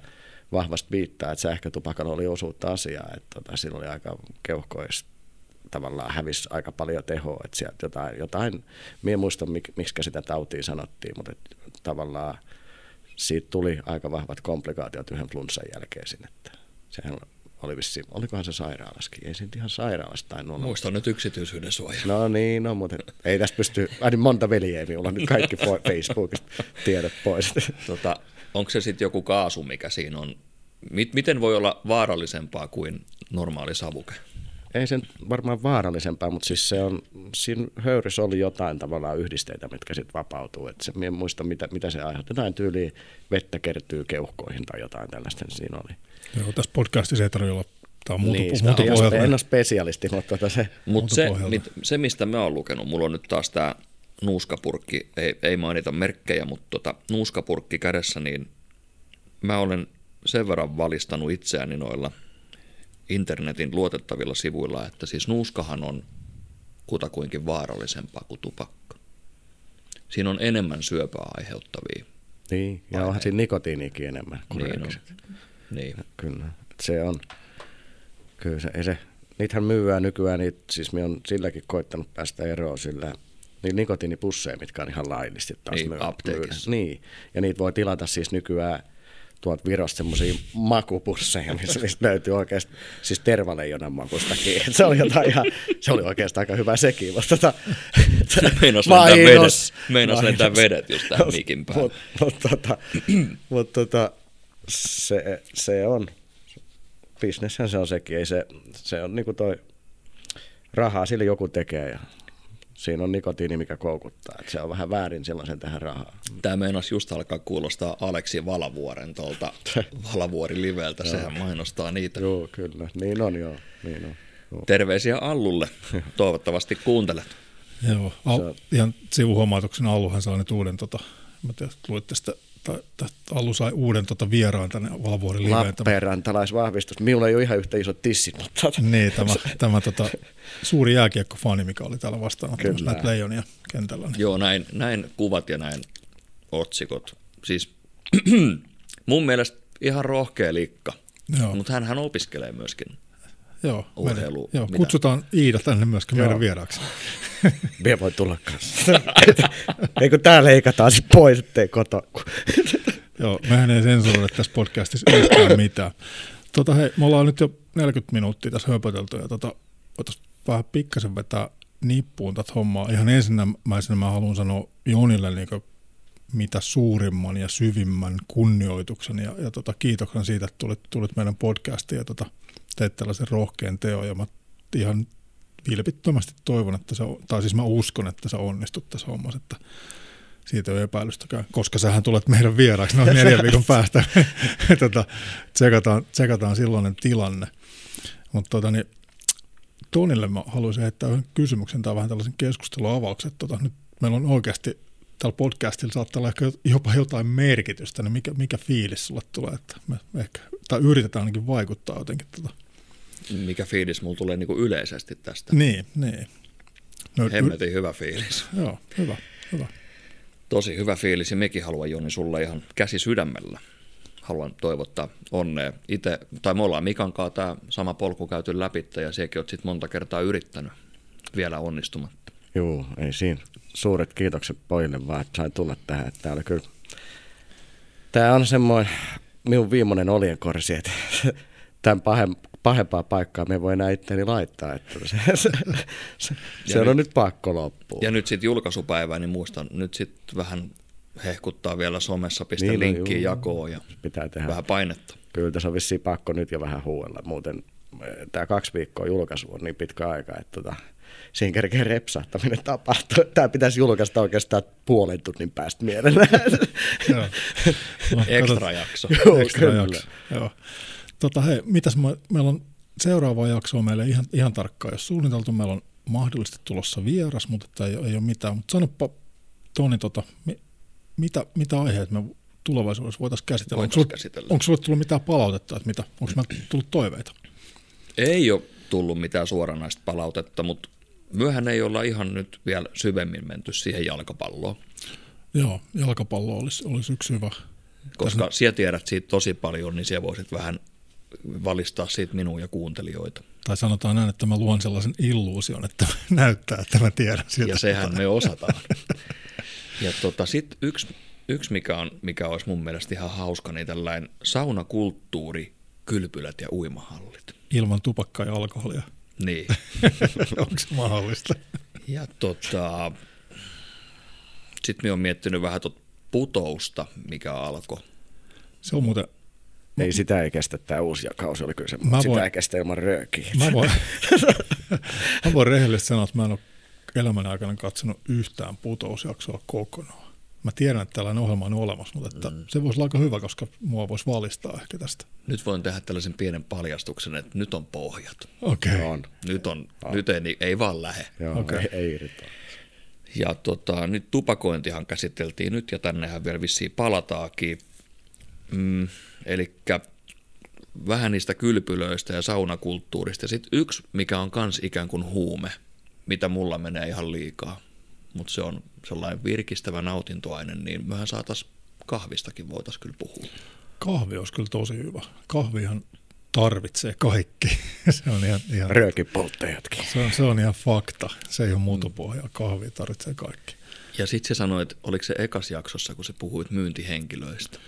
vahvasti viittaa, että sähkötupakalla oli osuutta asiaa, että tota, siinä oli aika keuhkoista tavallaan hävisi aika paljon tehoa, että sieltä jotain, jotain minä en muista mik, miksi sitä tautia sanottiin, mutta et, tavallaan siitä tuli aika vahvat komplikaatiot yhden flunssan jälkeen sinne. Että sehän oli vissi, olikohan se sairaalaskin, ei nyt ihan sairaalasta tainnut olla. Muista nyt yksityisyyden suoja. No niin, no mutta ei tästä pysty, aina monta veljeä, minulla on nyt kaikki Facebookista tiedot pois. Tota, onko se sitten joku kaasu, mikä siinä on? Mit, miten voi olla vaarallisempaa kuin normaali savuke? ei sen varmaan vaarallisempaa, mutta siis se on, siinä höyryssä oli jotain tavallaan yhdisteitä, mitkä sitten vapautuu. Et se, en muista, mitä, mitä se aiheutti. Jotain tyyliä vettä kertyy keuhkoihin tai jotain tällaista niin siinä oli. Joo, tässä podcastissa ei tarvitse olla Tämä on muuta, niin, muuta pohjalta. en ole spesialisti, mutta tota se... Mutta se, mit, se, mistä mä oon lukenut, mulla on nyt taas tämä nuuskapurkki, ei, ei mainita merkkejä, mutta tota, nuuskapurkki kädessä, niin mä olen sen verran valistanut itseäni noilla internetin luotettavilla sivuilla, että siis nuuskahan on kutakuinkin vaarallisempaa kuin tupakka. Siinä on enemmän syöpää aiheuttavia. Niin, ja onhan siinä nikotiiniikin enemmän kuin Niin on. Niin. Kyllä, se on. Kyllä se, ei se, niitähän myyvää nykyään, niitä, siis me on silläkin koittanut päästä eroon sillä, niin nikotiinipusseja, mitkä on ihan laillisesti taas Niin, myydä. Niin, ja niitä voi tilata siis nykyään tuolta Virosta semmoisia (laughs) makupusseja, missä niistä löytyy oikeasti siis tervaleijonan makustakin. Et (laughs) Se oli, jotain ihan, se oli oikeastaan aika hyvä sekin, mutta tota, (laughs) Meinas lentää mainos. vedet, meinas lentää vedet just tähän mikin päälle. Mutta mut, tota, (clears throat) mut, tota, se, se on, bisneshän se on sekin, ei se, se on niinku toi, rahaa sille joku tekee ja siinä on nikotiini, mikä koukuttaa. Et se on vähän väärin silloin sen tähän rahaa. Tämä meinas just alkaa kuulostaa Aleksi Valavuoren tuolta (laughs) Valavuori liveltä, sehän mainostaa niitä. Joo, kyllä. Niin on, joo. Niin on. Joo. Terveisiä Allulle, (laughs) toivottavasti kuuntelet. Joo, al, ihan sivuhuomautuksena Alluhan sai nyt uuden, tota, mä tiedän, luitte sitä, Allu sai uuden tota, vieraan tänne Valvuorin liveen. Lappeenrantalaisvahvistus. Minulla ei ole ihan yhtä isot tissit, mutta niin, tämä, tämä tota, suuri jääkiekkofani, mikä oli täällä vastaanottamassa näitä leijonia kentällä. Niin. Joo, näin, näin kuvat ja näin otsikot. Siis (clears throat) mun mielestä ihan rohkea liikka, mutta hän opiskelee myöskin. Joo, urheilu- meidän, joo mitä? kutsutaan Iida tänne myöskin Joo. meidän vieraaksi. (laughs) Mie voi tulla kanssa. (laughs) Eikö tää leikataan sit pois, ettei koto. (laughs) Joo, mehän ei sensuroida tässä podcastissa yhtään mitään. Tota, hei, me ollaan nyt jo 40 minuuttia tässä höpötelty ja tota, voitaisiin vähän pikkasen vetää nippuun tätä hommaa. Ihan ensimmäisenä mä haluan sanoa Jonille niin mitä suurimman ja syvimmän kunnioituksen ja, ja tota, kiitoksen siitä, että tulit, tulit meidän podcastiin ja tota, teit tällaisen rohkean teon ja mä ihan vilpittömästi toivon, että se, tai siis mä uskon, että sä onnistut tässä hommassa, että siitä ei ole epäilystäkään, koska sähän tulet meidän vieraaksi noin neljän (laughs) viikon päästä. (laughs) tota, tsekataan, tsekataan silloinen tilanne. Mutta tota, niin, Tonille mä haluaisin heittää yhden kysymyksen tai vähän tällaisen keskustelun avauksen. Tota, nyt meillä on oikeasti tällä podcastilla saattaa olla ehkä jopa jotain merkitystä, niin mikä, mikä fiilis sulle tulee, että me ehkä, tai yritetään ainakin vaikuttaa jotenkin. Tota. Mikä fiilis mulla tulee niinku yleisesti tästä? Niin, niin. No, y- Hemmetin hyvä fiilis. joo, hyvä, hyvä. Tosi hyvä fiilis ja mekin haluan Joni sulle ihan käsi sydämellä. Haluan toivottaa onnea. Itse, tai me ollaan Mikan kanssa tämä sama polku käyty läpi ja sekin oot sit monta kertaa yrittänyt vielä onnistumatta. Joo, ei siinä. Suuret kiitokset pojille vaan, että sain tulla tähän. Tää oli kyllä... Tää on semmoinen minun viimeinen oljenkorsi, että (laughs) tämän pahem, pahempaa paikkaa me voi enää itteeni laittaa. Että se, se, se, se on nyt- nyt pakko loppua. Ja nyt sitten julkaisupäivää, niin muistan nyt sitten vähän hehkuttaa vielä somessa, pistä Niin, no linkkiä juu. jakoon ja Pitää tehdä. vähän painetta. Kyllä tässä on vissiin pakko nyt jo vähän huuella. Muuten tämä kaksi viikkoa julkaisu on niin pitkä aika, että tota, siinä kerkee repsahtaminen tapahtuu. (laughs) Tämä pitäisi julkaista oikeastaan puolen tunnin päästä mielellään. Joo. (laughs) Ekstra jakso. Joo, Ekstra jakso. Joo. Tota, hei, mitäs me, meillä on seuraava jakso meille ihan, ihan tarkkaan, jos suunniteltu, meillä on mahdollisesti tulossa vieras, mutta että ei, ei ole mitään. Mutta sanoppa Toni, tota, mi, mitä, mitä aiheet me tulevaisuudessa voitaisiin käsitellä? Voitais onko, käsitellä. onko sulle tullut mitään palautetta, että mitä, onko meillä tullut toiveita? Ei ole tullut mitään suoranaista palautetta, mutta myöhän ei olla ihan nyt vielä syvemmin menty siihen jalkapalloon, Joo, jalkapallo olisi, olisi yksi hyvä. koska siellä tiedät siitä tosi paljon, niin siellä voisit vähän valistaa siitä minua ja kuuntelijoita. Tai sanotaan näin, että mä luon sellaisen illuusion, että (laughs) näyttää, että mä tiedän siltä. Ja sehän me (laughs) osataan. Ja tota, sitten yksi yksi mikä, on, mikä olisi mun mielestä ihan hauska, niin tällainen saunakulttuuri, kylpylät ja uimahallit. Ilman tupakkaa ja alkoholia. Niin. (laughs) Onko se mahdollista? Ja tota, sitten me on miettinyt vähän tuota putousta, mikä alkoi. Se on muuten, Ei sitä ei kestä tämä uusi kausi, oli kyllä se, Mä mutta sitä voin- ei kestä ilman röökiä. mä voin, (laughs) mä voin rehellisesti sanoa, että mä en ole elämän aikana katsonut yhtään putousjaksoa kokonaan. Mä tiedän, että tällainen ohjelma on olemassa, mutta että mm. se voisi olla aika hyvä, koska mua voisi valistaa ehkä tästä. Nyt voin tehdä tällaisen pienen paljastuksen, että nyt on pohjat. Okei. Okay. On. Nyt, on, nyt ei, ei vaan lähe. Joo, Okei. okay. ei, ei irtoa. Ja tota, nyt tupakointihan käsiteltiin nyt ja tännehän vielä vissiin palataakin. Mm, Eli vähän niistä kylpylöistä ja saunakulttuurista. Sitten yksi, mikä on kans ikään kuin huume, mitä mulla menee ihan liikaa, mutta se on sellainen virkistävä nautintoaine, niin mehän saatas kahvistakin voitaisiin kyllä puhua. Kahvi olisi kyllä tosi hyvä. Kahvihan tarvitsee kaikki. (laughs) se on ihan, ihan, Röökipolttajatkin. se on, se on ihan fakta. Se ei ole mutupohjaa. Kahvi tarvitsee kaikki. Ja sitten se sanoi, että oliko se ekas jaksossa, kun se puhuit myyntihenkilöistä.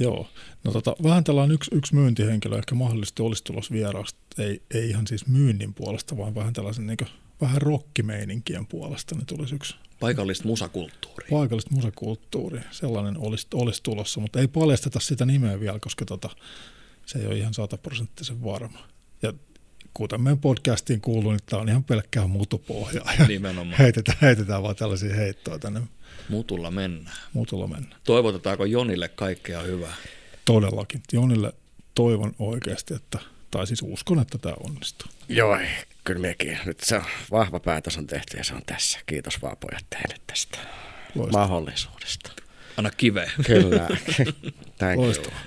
Joo. No tota, vähän tällainen yksi, yksi myyntihenkilö ehkä mahdollisesti olisi tulossa vierasta. Ei, ei ihan siis myynnin puolesta, vaan vähän tällaisen niin vähän rokkimeininkien puolesta. Niin tulisi yksi Paikallista musakulttuuria. paikallista musakulttuuria. Sellainen olisi, olisi tulossa, mutta ei paljasteta sitä nimeä vielä, koska tota, se ei ole ihan sataprosenttisen varma. Ja kuten meidän podcastiin kuuluu, niin tämä on ihan pelkkää mutupohjaa. Ja Nimenomaan. (laughs) heitetään, heitetään vaan tällaisia heittoja tänne Mutulla mennään. mutulla mennä. Toivotetaanko Jonille kaikkea hyvää? Todellakin. Jonille toivon oikeasti, että, tai siis uskon, että tämä onnistuu. Joo, kyllä mekin. Nyt se on, vahva päätös on tehty ja se on tässä. Kiitos vaan pojat teille tästä Loistavaa. mahdollisuudesta. Anna kive. (laughs) Kyllä. Loistavaa.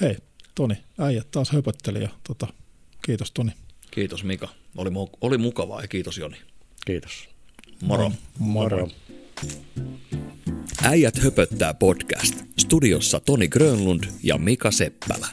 Hei, Toni, äijät taas höpötteli ja tota, kiitos Toni. Kiitos Mika. Oli, mu- oli mukavaa ja kiitos Joni. Kiitos. Moro. Moro. Äijät höpöttää podcast. Studiossa Toni Grönlund ja Mika Seppälä.